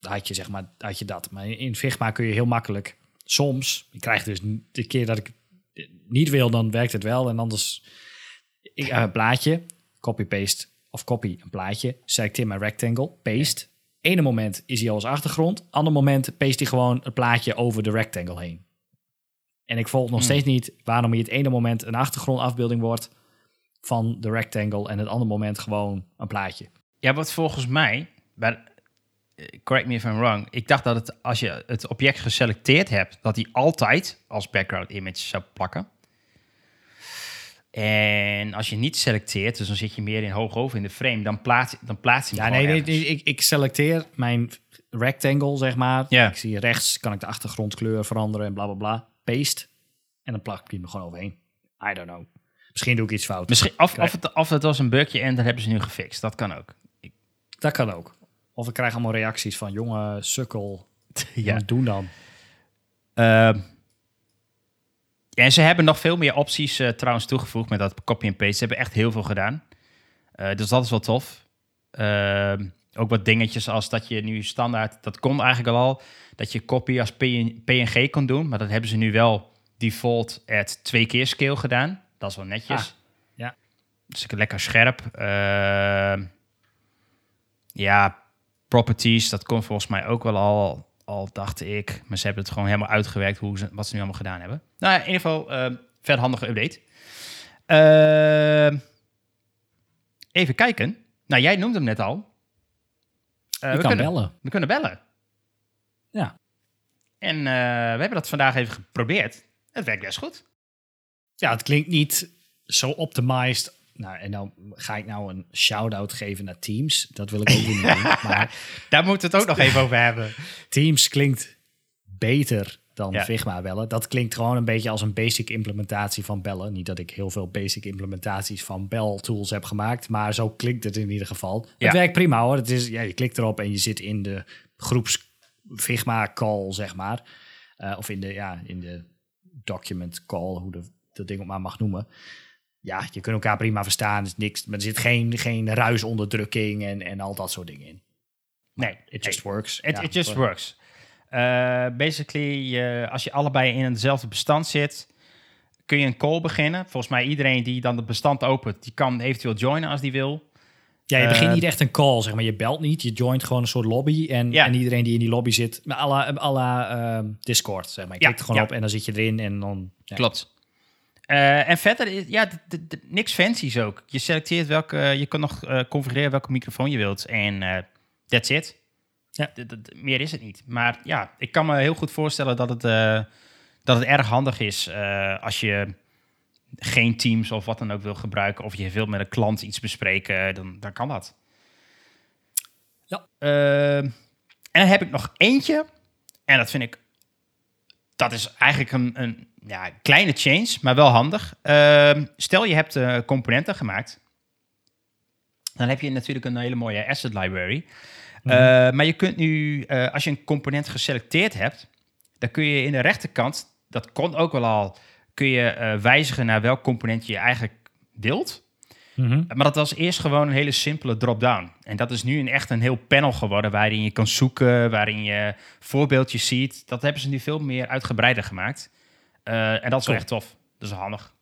Speaker 1: had je zeg maar had je dat. Maar in Figma kun je heel makkelijk soms, ik krijg dus de keer dat ik niet wil, dan werkt het wel. En anders ik heb een plaatje, copy-paste of copy een plaatje, selecteer mijn rectangle, paste. Ene moment is hij al als achtergrond, ander moment paste hij gewoon het plaatje over de rectangle heen. En ik volg nog steeds niet waarom je het ene moment een achtergrondafbeelding wordt van de rectangle en het andere moment gewoon een plaatje.
Speaker 2: Ja, wat volgens mij, maar, eh, correct me if I'm wrong, ik dacht dat het als je het object geselecteerd hebt, dat hij altijd als background image zou plakken. En als je niet selecteert, dus dan zit je meer in hoog over in de frame, dan plaats, dan plaats je hem
Speaker 1: Ja, nee, nee, nee, ik, ik selecteer mijn rectangle, zeg maar.
Speaker 2: Ja.
Speaker 1: Ik zie rechts, kan ik de achtergrondkleur veranderen en bla bla bla. Paste. En dan plak ik hem er gewoon overheen. I don't know. Misschien doe ik iets fout.
Speaker 2: Misschien, of, of, het, of het was een bugje en dat hebben ze nu gefixt. Dat kan ook.
Speaker 1: Dat kan ook. Of ik krijg allemaal reacties van, jongen, sukkel.
Speaker 2: Ja.
Speaker 1: Ja. Doen dan.
Speaker 2: Ehm, en ze hebben nog veel meer opties eh, trouwens toegevoegd met dat copy en paste. Ze hebben echt heel veel gedaan. Eh, dus dat is wel tof. Ehm, ook wat dingetjes als dat je nu standaard, dat kon eigenlijk al, dat je copy als PN PNG kon doen. Maar dat hebben ze nu wel default at twee keer scale gedaan. Dat is wel netjes.
Speaker 1: Ah, ja.
Speaker 2: Dus ik lekker scherp. Ehm, ja, properties, dat kon volgens mij ook wel al, al dacht ik. Maar ze hebben het gewoon helemaal uitgewerkt hoe ze, wat ze nu allemaal gedaan hebben. Nou, ja, in ieder geval, uh, vet handige update. Ehm, even kijken. Nou, jij noemde hem net al. Eh,
Speaker 1: je
Speaker 2: we,
Speaker 1: kan
Speaker 2: kunnen,
Speaker 1: bellen.
Speaker 2: we kunnen bellen.
Speaker 1: Ja.
Speaker 2: En eh, we hebben dat vandaag even geprobeerd. Het werkt best goed.
Speaker 1: Ja, het klinkt niet zo optimized. Nou, en dan ga ik nou een shout-out geven naar Teams. Dat wil ik ook niet doen. Maar
Speaker 2: Daar moeten we het ook nog even over hebben.
Speaker 1: Teams klinkt beter dan
Speaker 2: Ja.
Speaker 1: Figma bellen. Dat klinkt gewoon een beetje als een basic implementatie van bellen. Niet dat ik heel veel basic implementaties van bell tools heb gemaakt, maar zo klinkt het in ieder geval.
Speaker 2: Ja.
Speaker 1: Het werkt prima hoor. Het is, ja, je klikt erop en je zit in de groeps Figma call, zeg maar. Eh, of in de, ja, in de document call, hoe de, dat ding ook maar mag noemen. Ja, je kunt elkaar prima verstaan. Er, is niks, maar er zit geen, geen ruisonderdrukking en, en al dat soort dingen in.
Speaker 2: Nee,
Speaker 1: It just works.
Speaker 2: It,
Speaker 1: Ja,
Speaker 2: it just works. Uh, basically, uh, als je allebei in hetzelfde bestand zit, kun je een call beginnen. Volgens mij iedereen die dan het bestand opent, die kan eventueel joinen als die wil.
Speaker 1: Ja, je begint
Speaker 2: Eh,
Speaker 1: niet echt een call, zeg maar. Je belt niet, je joint gewoon een soort lobby. En,
Speaker 2: Ja.
Speaker 1: en iedereen die in die lobby zit, à la, à la ehm, Discord, zeg maar. Je
Speaker 2: Ja,
Speaker 1: klikt gewoon
Speaker 2: ja.
Speaker 1: op en dan zit je erin en dan... Ja.
Speaker 2: Klopt. Uh, en verder, is- ja, niks fancies ook. Je selecteert welke, je kan nog uh, configureren welke microfoon je wilt. En uh, that's it.
Speaker 1: Ja.
Speaker 2: Meer is het niet. Maar ja, ik kan me heel goed voorstellen dat het, dat het erg handig is als je geen Teams of wat dan ook wil gebruiken. Of je wilt met een klant iets bespreken, dan, dan kan dat.
Speaker 1: Ja.
Speaker 2: Uh, en dan heb ik nog eentje. En dat vind ik dat is eigenlijk een, een ja, kleine change, maar wel handig. Uh, stel je hebt uh, componenten gemaakt. Dan heb je natuurlijk een hele mooie asset library. Mm. Uh, maar je kunt nu, uh, als je een component geselecteerd hebt, dan kun je in de rechterkant, dat kon ook wel al, kun je uh, wijzigen naar welk component je eigenlijk.
Speaker 1: Mm -hmm.
Speaker 2: Maar dat was eerst gewoon een hele simpele drop-down. En dat is nu een, echt een heel panel geworden waarin je kan zoeken, waarin je voorbeeldjes ziet. Dat hebben ze nu veel meer uitgebreider gemaakt. Uh, en dat is wel echt tof. Dat is handig.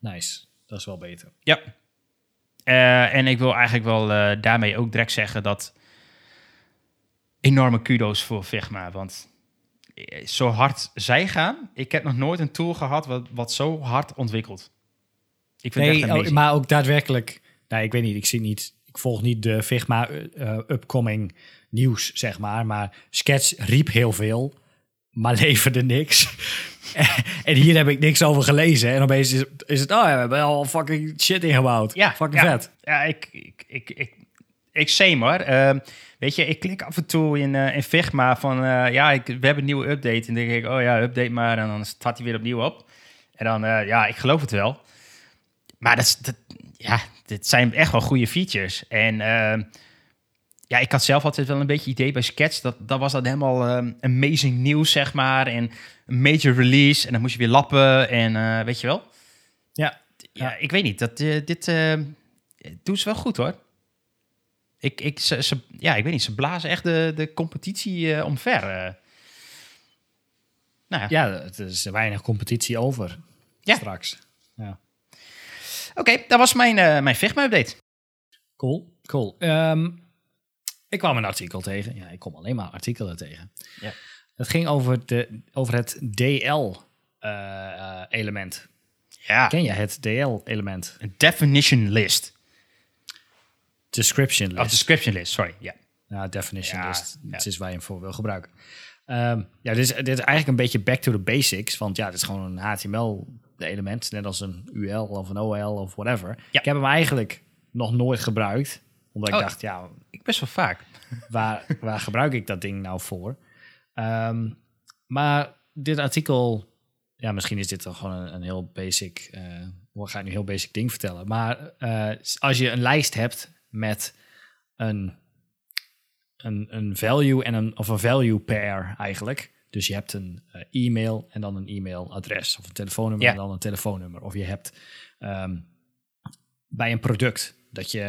Speaker 1: Nice. Dat is wel beter.
Speaker 2: Ja. Uh, en ik wil eigenlijk wel uh, daarmee ook direct zeggen dat enorme kudo's voor Figma. Want eh, zo hard zij gaan, ik heb nog nooit een tool gehad wat, wat zo hard ontwikkelt. Ik vind
Speaker 1: nee,
Speaker 2: het echt amazing.
Speaker 1: maar ook daadwerkelijk. Nou, ik weet niet, ik zie niet. Ik volg niet de Figma uh, upcoming nieuws, zeg maar. Maar Sketch riep heel veel, maar leverde niks. en hier heb ik niks over gelezen. En opeens is, is het, oh ja, we hebben al fucking shit ingebouwd.
Speaker 2: Ja,
Speaker 1: fucking
Speaker 2: ja,
Speaker 1: vet.
Speaker 2: Ja, ik, ik, ik, ik, ik hoor. Uh, weet je, ik klik af en toe in, uh, in Figma van, uh, ja, ik, we hebben een nieuwe update. En dan denk ik, oh ja, update maar. En dan staat hij weer opnieuw op. En dan, uh, ja, ik geloof het wel. Maar dat, is, dat, ja, dit zijn echt wel goede features. En ehm, ja, ik had zelf altijd wel een beetje idee bij Sketch. Dat, dat was dan helemaal um, amazing nieuws, zeg maar. En een major release. En dan moest je weer lappen. En weet je wel?
Speaker 1: Ja.
Speaker 2: Ja, ik weet niet. Dat, dit doet ze wel goed, hoor. Ik, ik, ze, ze, ja, ik weet niet. Ze blazen echt de, de competitie uh, omver.
Speaker 1: Nou ja. ja, het is weinig competitie over ja. straks. Ja.
Speaker 2: Oké, okay, dat was mijn, uh, mijn Figma-update.
Speaker 1: Cool, cool. Um, ik kwam een artikel tegen. Ja, ik kom alleen maar artikelen tegen.
Speaker 2: Ja.
Speaker 1: Het ging over, de, over het DL-element. Uh,
Speaker 2: ja.
Speaker 1: Ken je het DL-element?
Speaker 2: Een definition list.
Speaker 1: Description list.
Speaker 2: Of description list, sorry. Ja.
Speaker 1: Nou, definition
Speaker 2: Ja,
Speaker 1: list.
Speaker 2: ja.
Speaker 1: Dat is waar je hem voor wil gebruiken. Um, ja, dit is, dit is eigenlijk een beetje back to the basics. Want ja, dit is gewoon een HTML element, net als een UL of een OL of whatever.
Speaker 2: Ja.
Speaker 1: Ik heb hem eigenlijk nog nooit gebruikt, omdat
Speaker 2: Oh.
Speaker 1: ik dacht, ja,
Speaker 2: Ik best wel vaak.
Speaker 1: waar, waar gebruik ik dat ding nou voor? Ehm, maar dit artikel, ja, misschien is dit dan gewoon een, een heel basic, ik ga ik nu een heel basic ding vertellen. Maar eh, als je een lijst hebt met een, een, een value en een, of een value pair eigenlijk. Dus je hebt een eh, e-mail en dan een e-mailadres of een telefoonnummer
Speaker 2: Ja.
Speaker 1: en dan een telefoonnummer. Of je hebt ehm, bij een product dat je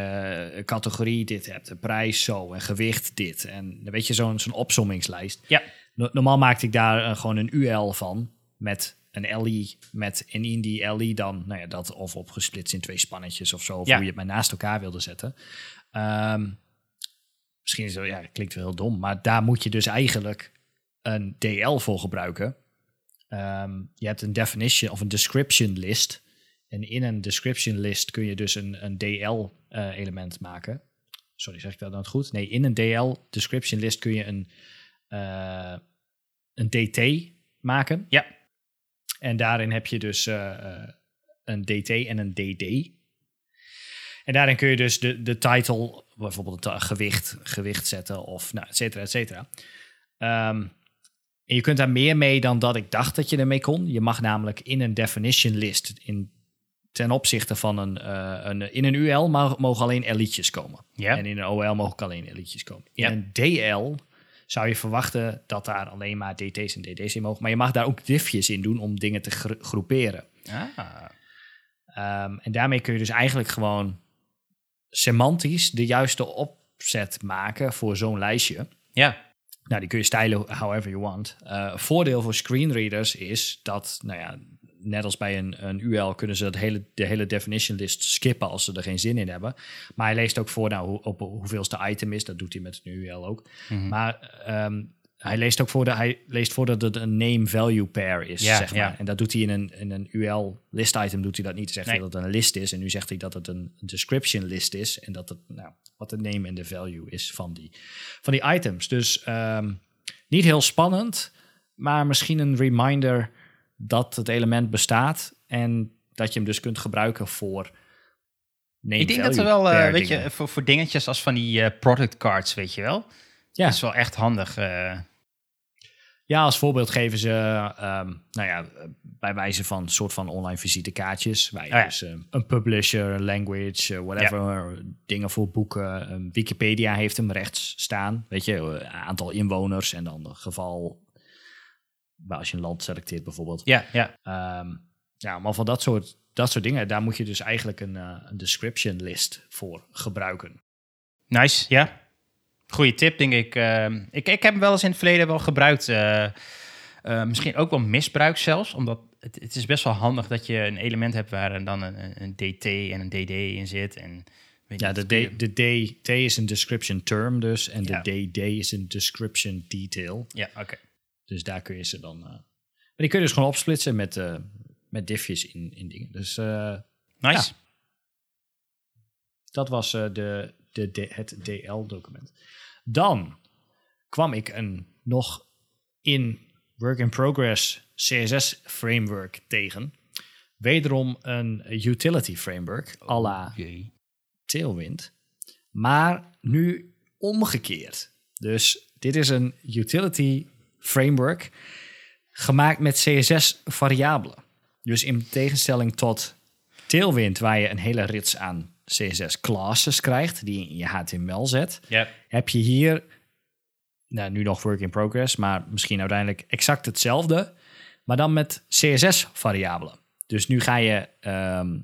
Speaker 1: een categorie dit hebt, een prijs zo en gewicht dit. En dan weet je zo'n zo'n opsommingslijst.
Speaker 2: Ja.
Speaker 1: No- normaal maakte ik daar eh, gewoon een UL van met een LI met en in die LI dan nou ja, dat of opgesplitst in twee spannetjes of zo, of
Speaker 2: Ja.
Speaker 1: hoe je het maar naast elkaar wilde zetten. Ehm, misschien is ja, klinkt wel heel dom, maar daar moet je dus eigenlijk een DL voor gebruiken. Ehm, je hebt een definition of een description list. En in een description list kun je dus een, een DL-element maken. Sorry, zeg ik dat nou het goed? Nee, in een DL description list kun je een, eh, een DT maken.
Speaker 2: Ja.
Speaker 1: En daarin heb je dus eh, eh, een DT en een DD. En daarin kun je dus de, de title, bijvoorbeeld het gewicht, gewicht zetten of nou, et cetera, et cetera. Ehm, en je kunt daar meer mee dan dat ik dacht dat je ermee kon. Je mag namelijk in een definition list, in, ten opzichte van een, eh, een in een UL mag, mogen alleen L'tjes komen.
Speaker 2: Ja.
Speaker 1: En in een OL mogen alleen L'tjes komen. In
Speaker 2: Ja.
Speaker 1: een DL zou je verwachten dat daar alleen maar DT's en DD's in mogen. Maar je mag daar ook diffjes in doen om dingen te gro- groeperen.
Speaker 2: Ah.
Speaker 1: Ehm, en daarmee kun je dus eigenlijk gewoon semantisch de juiste opzet maken voor zo'n lijstje.
Speaker 2: Ja.
Speaker 1: Nou, die kun je stylen however you want. Eh, voordeel voor screenreaders is dat, nou ja, net als bij een, een UL kunnen ze dat hele, de hele definition list skippen als ze er geen zin in hebben. Maar hij leest ook voor nou, hoe, op hoeveelste item is. Dat doet hij met een UL ook.
Speaker 2: Mhm.
Speaker 1: Maar ehm, hij leest ook voor, de, hij leest voor dat het een name-value pair is,
Speaker 2: Ja,
Speaker 1: zeg maar.
Speaker 2: ja.
Speaker 1: En dat doet hij in een, in een UL-list-item doet hij dat niet. Zegt
Speaker 2: Nee.
Speaker 1: hij dat het een list is. En nu zegt hij dat het een description list is. En dat het, nou, wat de name en de value is van die, van die items. Dus ehm, niet heel spannend, maar misschien een reminder dat het element bestaat. En dat je hem dus kunt gebruiken voor
Speaker 2: Ik denk dat er wel,
Speaker 1: pair
Speaker 2: weet
Speaker 1: dingen.
Speaker 2: je, voor, voor dingetjes als van die eh, product cards, weet je wel.
Speaker 1: Ja.
Speaker 2: Dat is wel echt handig. eh.
Speaker 1: Ja, als voorbeeld geven ze, ehm, nou ja, bij wijze van soort van online visitekaartjes. Waar je
Speaker 2: Oh ja.
Speaker 1: dus ehm, een publisher, een language, whatever, dingen voor boeken. Ehm, Wikipedia heeft hem rechts staan. Weet je, aantal inwoners en dan geval. Als je een land selecteert bijvoorbeeld.
Speaker 2: ja, ja.
Speaker 1: Ehm, ja, maar van dat soort, dat soort dingen, daar moet je dus eigenlijk een, eh, een description list voor gebruiken.
Speaker 2: Nice, ja. Goeie tip, denk ik. Ehm, ik. Ik heb hem wel eens in het verleden wel gebruikt. eh, eh, misschien ook wel misbruikt zelfs. Omdat het, het is best wel handig dat je een element hebt waar dan een, een- DT en een DD in zit. En,
Speaker 1: Ja, de, D, de DT is een description term dus. En
Speaker 2: Ja.
Speaker 1: de DD is een description detail.
Speaker 2: Ja, oké.
Speaker 1: Dus daar kun je ze dan. eh, maar die kun je dus gewoon opsplitsen met, eh, met diffjes in, in dingen. Dus eh,
Speaker 2: Nice.
Speaker 1: dat was de, de, de, het DL-document. Dan kwam ik een nog in work in progress CSS framework tegen. Wederom een utility framework à la
Speaker 2: Jee.
Speaker 1: Tailwind. Maar nu omgekeerd. Dus dit is een utility framework gemaakt met CSS-variabelen. Dus in tegenstelling tot Tailwind, waar je een hele rits aan CSS-classes krijgt, die je in je HTML zet,
Speaker 2: Ja.
Speaker 1: heb je hier, nou, nu nog work in progress, maar misschien uiteindelijk exact hetzelfde, maar dan met CSS-variabelen. Dus nu ga je ehm,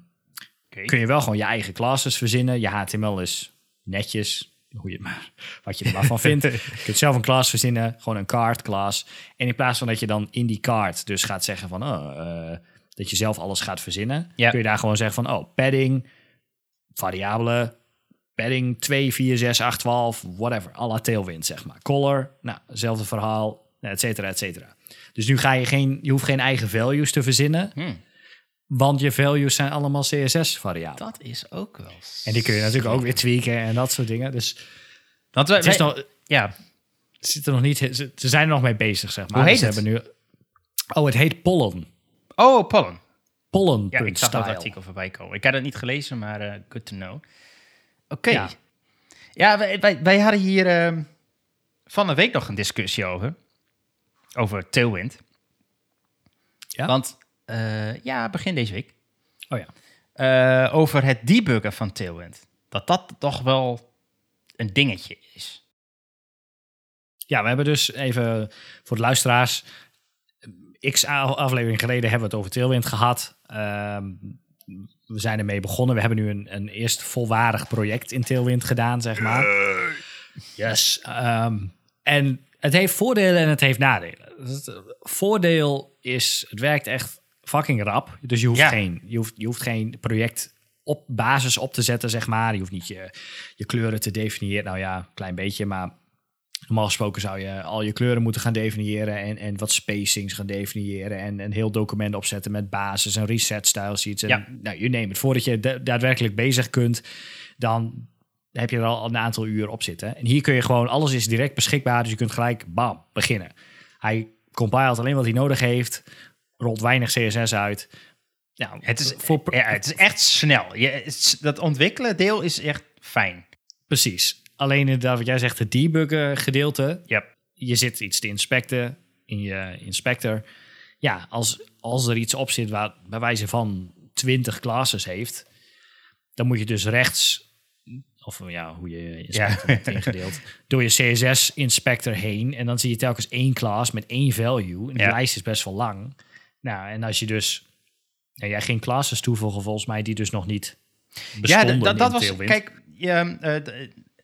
Speaker 1: kun je wel gewoon je eigen classes verzinnen. Je HTML is netjes, hoe je maar, wat je er maar van vindt. Je kunt zelf een class verzinnen, gewoon een card class. En in plaats van dat je dan in die card dus gaat zeggen van, oh, eh, dat je zelf alles gaat verzinnen, kun je daar gewoon zeggen van, oh, padding, variabelen, padding 2, 4, 6, 8, 12, whatever. Alla tailwind, zeg maar. Color, nou, hetzelfde verhaal, et cetera, et cetera. Dus nu ga je geen, je hoeft geen eigen values te verzinnen,
Speaker 2: Hmm,
Speaker 1: want je values zijn allemaal CSS-variabelen.
Speaker 2: dat is ook wel.
Speaker 1: En die kun je natuurlijk ook weer tweaken en dat soort dingen. Dus
Speaker 2: Want wij,
Speaker 1: het is
Speaker 2: wij-
Speaker 1: nog,
Speaker 2: ja,
Speaker 1: zit er nog niet, ze, zijn er nog mee bezig, zeg maar.
Speaker 2: Hoe heet
Speaker 1: Dus ze
Speaker 2: het?
Speaker 1: Hebben nu, oh, het heet pollen.
Speaker 2: Oh, pollen.
Speaker 1: pollen.
Speaker 2: Ja, ik zag dat artikel voorbij komen. Ik had het niet gelezen, maar uh, good to know. Oké. Ja. ja, wij, wij, wij hadden hier uh, van de week nog een discussie over. Over Tailwind. Ja? Want, uh, ja, begin deze week.
Speaker 1: Oh ja.
Speaker 2: Uh, over het debuggen van Tailwind. Dat dat toch wel een dingetje is.
Speaker 1: Ja, we hebben dus even voor de luisteraars. X aflevering geleden hebben we het over Tailwind gehad. Uh, we zijn ermee begonnen. We hebben nu een, een eerst volwaardig project in Tailwind gedaan, zeg maar. Yes. Um, en het heeft voordelen en het heeft nadelen. Het voordeel is, het werkt echt fucking rap. Dus je hoeft, geen, je hoeft, je hoeft geen project op basis op te zetten, zeg maar. Je hoeft niet je, je kleuren te definiëren. Nou ja, een klein beetje, maar normaal gesproken zou je al je kleuren moeten gaan definiëren en, en wat spacings gaan definiëren en een heel document opzetten met basis en reset style sheets. En, ja. Nou, je neemt het. Voordat je daadwerkelijk bezig kunt, dan heb je er al een aantal uur op zitten. En hier kun je gewoon, alles is direct beschikbaar, dus je kunt gelijk, bam, beginnen. Hij compilt alleen wat hij nodig heeft, rolt weinig CSS uit.
Speaker 2: Nou, het, is, voor, ja, het is echt snel. Je, dat ontwikkelen deel is echt fijn.
Speaker 1: Precies. Alleen inderdaad, wat jij zegt, het debuggen gedeelte.
Speaker 2: Yep.
Speaker 1: Je zit iets te inspecten in je inspector. Ja, als, als er iets op zit waar bij wijze van 20 classes heeft, dan moet je dus rechts of ja, hoe je inspector ja. ingedeeld, door je CSS-inspector heen. En dan zie je telkens één class met één value. En de lijst is best wel lang. Nou, en als je dus... Nou, jij ging classes toevoegen volgens mij die dus nog niet bestonden Ja, dat, was...
Speaker 2: Kijk, je,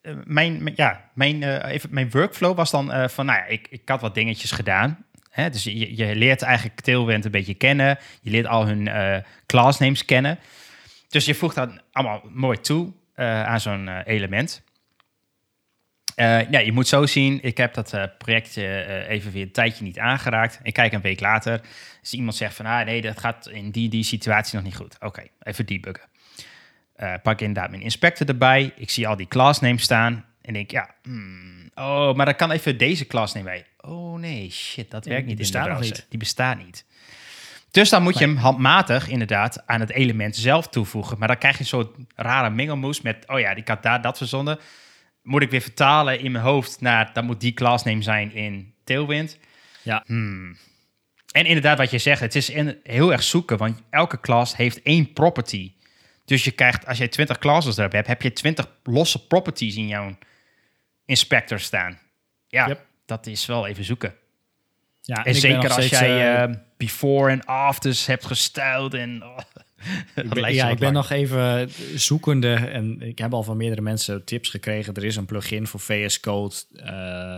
Speaker 2: uh, mijn, ja, mijn, uh, even, mijn workflow was dan uh, van... Nou ja, ik, ik had wat dingetjes gedaan. Hè? Dus je, je leert eigenlijk Tailwind een beetje kennen. Je leert al hun classnames kennen. Dus je voegt dat allemaal mooi toe. Eh, aan zo'n eh, element. Uh, ja, je moet zo zien, ik heb dat uh, projectje even weer een tijdje niet aangeraakt. Ik kijk een week later, als iemand zegt van, ah nee, dat gaat in die, die situatie nog niet goed. Oké, even debuggen. pak inderdaad mijn inspector erbij. Ik zie al die classnames staan. En denk, ja, hmm, oh, maar dan kan even deze classname bij. Oh nee, shit, dat werkt niet
Speaker 1: die
Speaker 2: in
Speaker 1: de Nog niet.
Speaker 2: Die bestaat niet. Dus dan moet je hem handmatig inderdaad aan het element zelf toevoegen. Maar dan krijg je een soort rare mengelmoes met, oh ja, ik had daar dat verzonnen. Moet ik weer vertalen in mijn hoofd naar, dat moet die classname zijn in Tailwind.
Speaker 1: Ja.
Speaker 2: Hmm. En inderdaad, wat je zegt, het is in, heel erg zoeken, want elke class heeft één property. Dus je krijgt, als je 20 classes erop hebt, heb je 20 losse properties in jouw inspector staan. Ja, dat is wel even zoeken. Ja, en, zeker als jij uh, before en afters hebt gestyled en... Oh,
Speaker 1: ja, ik ben nog even zoekende en ik heb al van meerdere mensen tips gekregen. Er is een plugin voor VS Code, uh,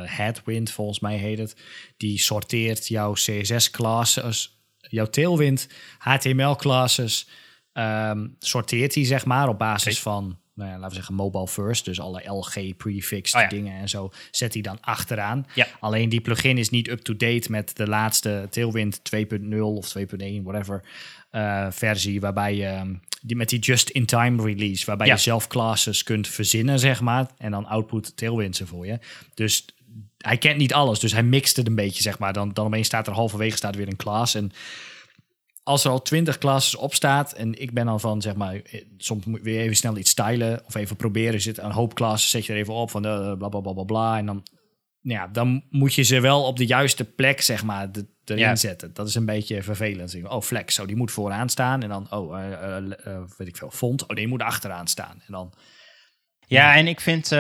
Speaker 1: Headwind volgens mij heet het. Die sorteert jouw CSS-classes, jouw Tailwind, HTML-classes, um, sorteert die zeg maar op basis van nou ja, laten we zeggen mobile first, dus alle LG prefixed oh dingen en zo, zet hij dan achteraan.
Speaker 2: Ja.
Speaker 1: Alleen die plugin is niet up-to-date met de laatste Tailwind 2.0 of 2.1, whatever, uh, versie, waarbij je ehm, die met die just-in-time release, waarbij je zelf classes kunt verzinnen, zeg maar, en dan output Tailwind ze voor je. Dus hij kent niet alles, dus hij mixt het een beetje, zeg maar. Dan, dan opeens staat er halverwege staat weer een class en als er al twintig classes op staat en ik ben dan van, zeg maar, eh, soms moet je weer even snel iets stylen of even proberen, zit een hoop classes, zet je er even op van uh, bla bla bla bla bla en dan, ja, dan moet je ze wel op de juiste plek, zeg maar, de, erin zetten. Dat is een beetje vervelend. Oh, flex, oh, die moet vooraan staan en dan, oh, uh, uh, weet ik veel, font, oh, die moet achteraan staan en dan.
Speaker 2: Ja, en ik vind, uh,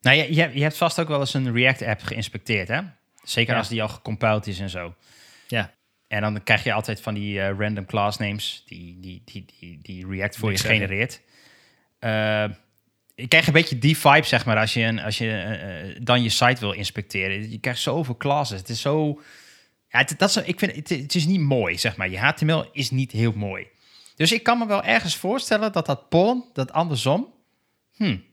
Speaker 2: nou, je, je hebt vast ook wel eens een React-app geïnspecteerd, hè? Zeker als die al gecompiled is en zo.
Speaker 1: Ja.
Speaker 2: En dan krijg je altijd van die random class names die, die, die, die, die React voor je genereert. Je krijgt een beetje die vibe, zeg maar, als je, een, als je uh, dan je site wil inspecteren. Je krijgt zoveel classes. Het is zo... Ja, het, dat is, ik vind, het, het is niet mooi, zeg maar. Je HTML is niet heel mooi. Dus ik kan me wel ergens voorstellen dat dat pollen, dat andersom... Hmm,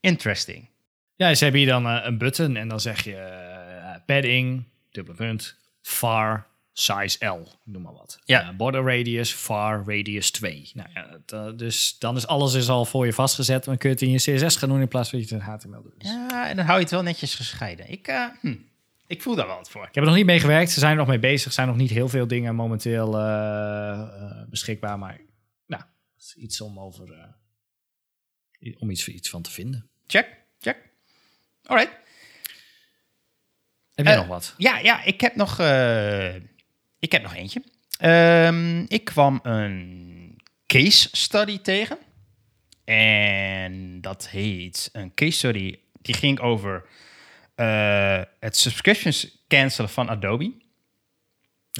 Speaker 2: interesting.
Speaker 1: Ja, ze hebben hier dan een button en dan zeg je padding, dubbele punt, far, size L, noem maar wat.
Speaker 2: Ja. Uh,
Speaker 1: border radius, far, radius 2. Nou ja, uh, dus dan is alles is al voor je vastgezet. Dan kun je het in je CSS gaan doen in plaats van je het HTML doen.
Speaker 2: Ja, en dan hou je het wel netjes gescheiden. Ik, uh, hm. Ik voel daar wel wat voor.
Speaker 1: Ik heb er nog niet mee gewerkt. Ze zijn er nog mee bezig. Er zijn nog niet heel veel dingen momenteel eh, eh, beschikbaar. Maar nou, is iets om over... eh, om iets, iets van te vinden.
Speaker 2: Check, check. Alright.
Speaker 1: Heb je
Speaker 2: Eh,
Speaker 1: nog wat?
Speaker 2: Ja, ja, ik heb nog, eh, ik heb nog eentje. Ehm, ik kwam een case study tegen. En dat heet een case study. Die ging over eh, het subscriptions cancelen van Adobe.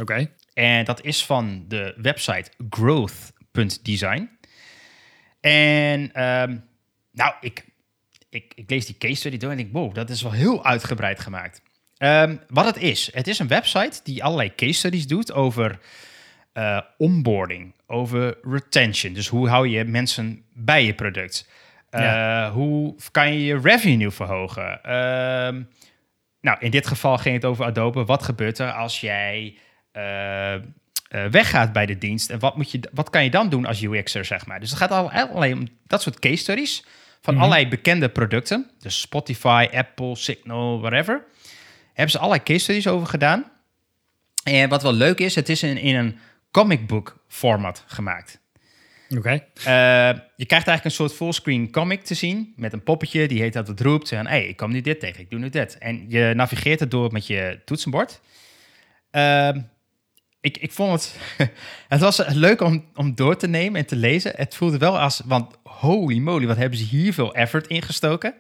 Speaker 1: Oké.
Speaker 2: En dat is van de website growth.design. En ehm, nou, ik, ik, ik lees die case study door en denk, wow, dat is wel heel uitgebreid gemaakt. Ehm, wat het is, het is een website die allerlei case studies doet over eh, onboarding, over retention. Dus hoe hou je mensen bij je product? Eh,
Speaker 1: Ja.
Speaker 2: Hoe kan je je revenue verhogen? Ehm, nou, in dit geval ging het over Adobe. Wat gebeurt er als jij eh, weggaat bij de dienst? En wat, moet je, wat kan je dan doen als UX'er, zeg maar? Dus het gaat al- alleen om dat soort case studies van
Speaker 1: Mhm.
Speaker 2: allerlei bekende producten. Dus Spotify, Apple, Signal, whatever. Hebben ze allerlei case studies over gedaan. En wat wel leuk is, het is in, in een comic book format gemaakt.
Speaker 1: Oké.
Speaker 2: Eh, je krijgt eigenlijk een soort fullscreen comic te zien met een poppetje die heet dat het roept. En hey, ik kom nu dit tegen, ik doe nu dit. En je navigeert het door met je toetsenbord. Ehm, ik, ik vond het, het was leuk om, om door te nemen en te lezen. Het voelde wel als, want holy moly, wat hebben ze hier veel effort ingestoken.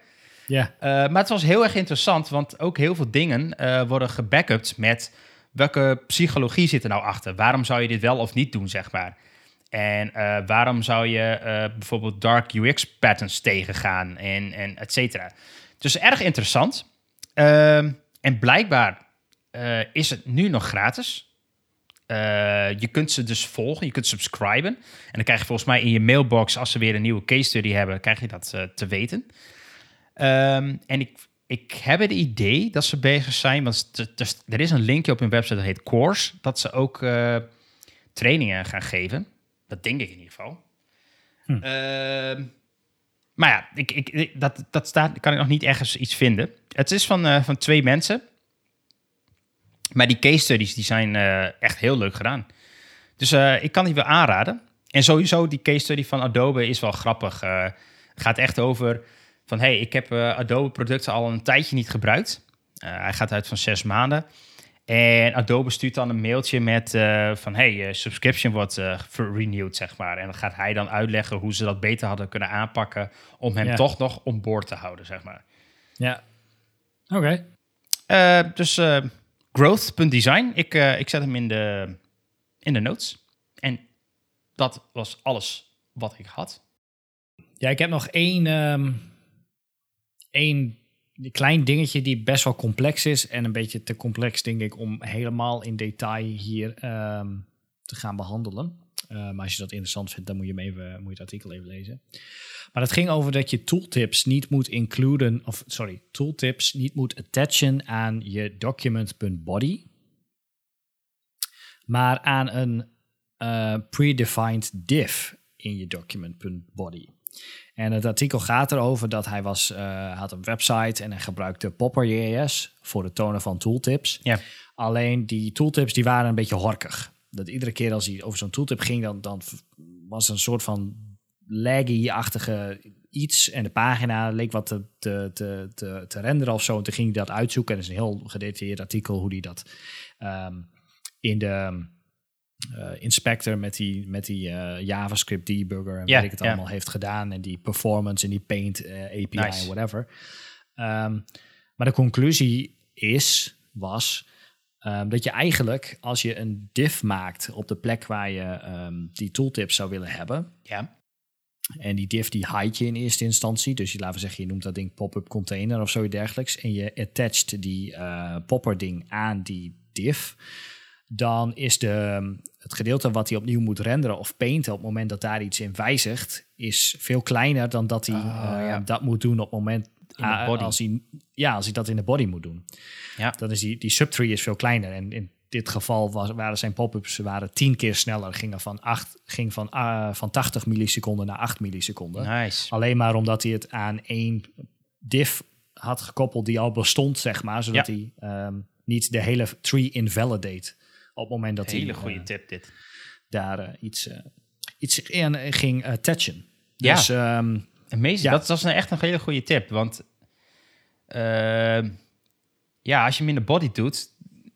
Speaker 1: Ja.
Speaker 2: Eh, maar het was heel erg interessant, want ook heel veel dingen eh, worden gebackupt met welke psychologie zit er nou achter? Waarom zou je dit wel of niet doen, zeg maar? En eh, waarom zou je bijvoorbeeld dark UX patterns tegengaan en, en et cetera? Dus erg interessant. Ehm, en blijkbaar is het nu nog gratis. Je kunt ze dus volgen, je kunt subscriben. En dan krijg je volgens mij in je mailbox, als ze weer een nieuwe case study hebben, krijg je dat te weten. Ehm, en ik, ik heb het idee dat ze bezig zijn, want er is een linkje op hun website dat heet Course, dat ze ook eh, trainingen gaan geven. Dat denk ik in ieder geval.
Speaker 1: Hm.
Speaker 2: Ehm, maar ja, ik, ik, dat, dat staat, kan ik nog niet ergens iets vinden. Het is van, eh, van twee mensen. Maar die case studies die zijn eh, echt heel leuk gedaan. Dus ik kan die wel aanraden. En sowieso, die case study van Adobe is wel grappig. Gaat echt over van, hey, ik heb eh, Adobe-producten al een tijdje niet gebruikt. Eh, hij gaat uit van zes maanden. En Adobe stuurt dan een mailtje met eh, van, hey, je subscription wordt renewed, zeg maar. En dan gaat hij dan uitleggen hoe ze dat beter hadden kunnen aanpakken om hem
Speaker 1: Ja.
Speaker 2: toch nog on board te houden, zeg maar.
Speaker 1: Ja. Oké.
Speaker 2: Eh, dus growth.design. Ik, ik zet hem in de, in de notes. En dat was alles wat ik had.
Speaker 1: Ja, ik heb nog één, ehm, één klein dingetje die best wel complex is. En een beetje te complex, denk ik, om helemaal in detail hier ehm, te gaan behandelen. Eh, maar als je dat interessant vindt, dan moet je, hem even, moet je het artikel even lezen. Maar het ging over dat je tooltips niet moet includen, of sorry, tooltips niet moet attachen aan je document.body, maar aan een eh, predefined div in je document.body. En het artikel gaat erover dat hij was, eh, had een website en hij gebruikte Popper.js voor het tonen van tooltips.
Speaker 2: Ja.
Speaker 1: Alleen die tooltips die waren een beetje horkig. Dat iedere keer als hij over zo'n tooltip ging, dan, dan was er een soort van laggy-achtige iets. En de pagina leek wat te, te, te, te, te renderen of zo. En toen ging hij dat uitzoeken. En dat is een heel gedetailleerd artikel hoe hij dat ehm, in de inspector met die, met die eh, JavaScript debugger en weet ik het allemaal heeft gedaan. En die performance en die paint eh, API
Speaker 2: Nice.
Speaker 1: whatever. Ehm, maar de conclusie is, was, ehm, dat je eigenlijk als je een div maakt op de plek waar je ehm, die tooltips zou willen hebben,
Speaker 2: Ja.
Speaker 1: en die div die hide je in eerste instantie. Dus je, laten we zeggen, je noemt dat ding pop-up container of zoiets dergelijks. En je attached die eh, popper ding aan die div. Dan is de, het gedeelte wat hij opnieuw moet renderen of painten op het moment dat daar iets in wijzigt, is veel kleiner dan dat hij
Speaker 2: Oh,
Speaker 1: eh,
Speaker 2: ja.
Speaker 1: dat moet doen op het moment ah,
Speaker 2: body.
Speaker 1: als hij, ja, als hij dat in de body moet doen.
Speaker 2: Ja.
Speaker 1: Dan is die, die subtree is veel kleiner. En in dit geval was, waren zijn pop-ups waren tien keer sneller. Gingen van, acht, ging van, ah, van 80 milliseconden naar 8 milliseconden.
Speaker 2: Nice.
Speaker 1: Alleen maar omdat hij het aan één div had gekoppeld die al bestond, zeg maar. Zodat
Speaker 2: Ja.
Speaker 1: hij ehm, niet de hele tree invalidate op het moment dat
Speaker 2: Hele
Speaker 1: hij
Speaker 2: goede
Speaker 1: eh,
Speaker 2: tip dit.
Speaker 1: daar eh, iets, eh, iets in ging touchen.
Speaker 2: Ja.
Speaker 1: Dus ehm,
Speaker 2: Amazing.
Speaker 1: Ja.
Speaker 2: Dat, dat is een echt een hele goede tip. Want ehm, ja, als je hem in de body doet,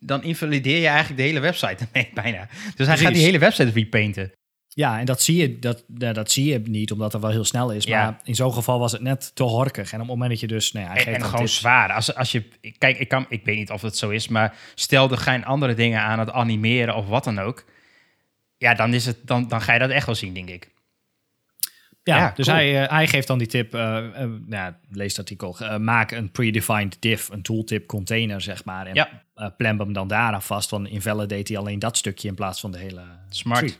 Speaker 2: dan invalideer je eigenlijk de hele website ermee bijna. Dus hij
Speaker 1: Precies.
Speaker 2: gaat die hele website repainten.
Speaker 1: Ja, en dat zie, je, dat, nou, dat zie je niet, omdat het wel heel snel is.
Speaker 2: Ja.
Speaker 1: Maar in zo'n geval was het net te horkig. En op het moment dat je dus... Nou ja, hij
Speaker 2: En,
Speaker 1: geeft
Speaker 2: en
Speaker 1: dan
Speaker 2: gewoon
Speaker 1: tips.
Speaker 2: zwaar. Als, als je, kijk, ik, kan, ik weet niet of het zo is, maar stel er geen andere dingen aan het animeren of wat dan ook. Ja, dan, is het, dan, dan ga je dat echt wel zien, denk ik.
Speaker 1: Ja,
Speaker 2: Ja,
Speaker 1: dus
Speaker 2: cool.
Speaker 1: hij, eh, hij geeft dan die tip, eh, eh, nou, ja, lees het artikel, eh, maak een predefined div, een tooltip container, zeg maar. En
Speaker 2: Ja.
Speaker 1: eh, hem dan daaraan vast, van invalidate hij alleen dat stukje in plaats van de hele
Speaker 2: Smart.
Speaker 1: tree.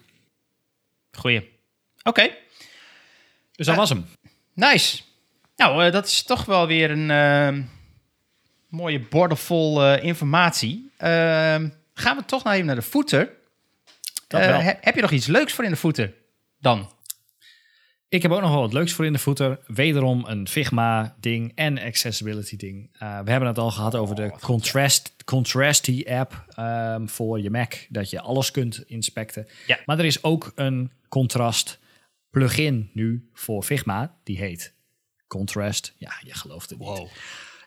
Speaker 2: Goeie. Oké,
Speaker 1: Dus dat was hem.
Speaker 2: nice. Nou, eh, dat is toch wel weer een ehm, mooie bordevol eh, informatie. Ehm, gaan we toch nou even naar de Eh, he- heb je nog iets leuks voor in de footer? Dan.
Speaker 1: Ik heb ook nog wel wat leuks voor in de footer. Wederom een Figma-ding en accessibility-ding. Eh, we hebben het al gehad over de Contrast, Contrasty-app ehm, voor je Mac. Dat je alles kunt inspecten.
Speaker 2: Ja.
Speaker 1: Maar er is ook een contrast plugin nu voor Figma. Die heet Contrast. Ja, je gelooft het niet.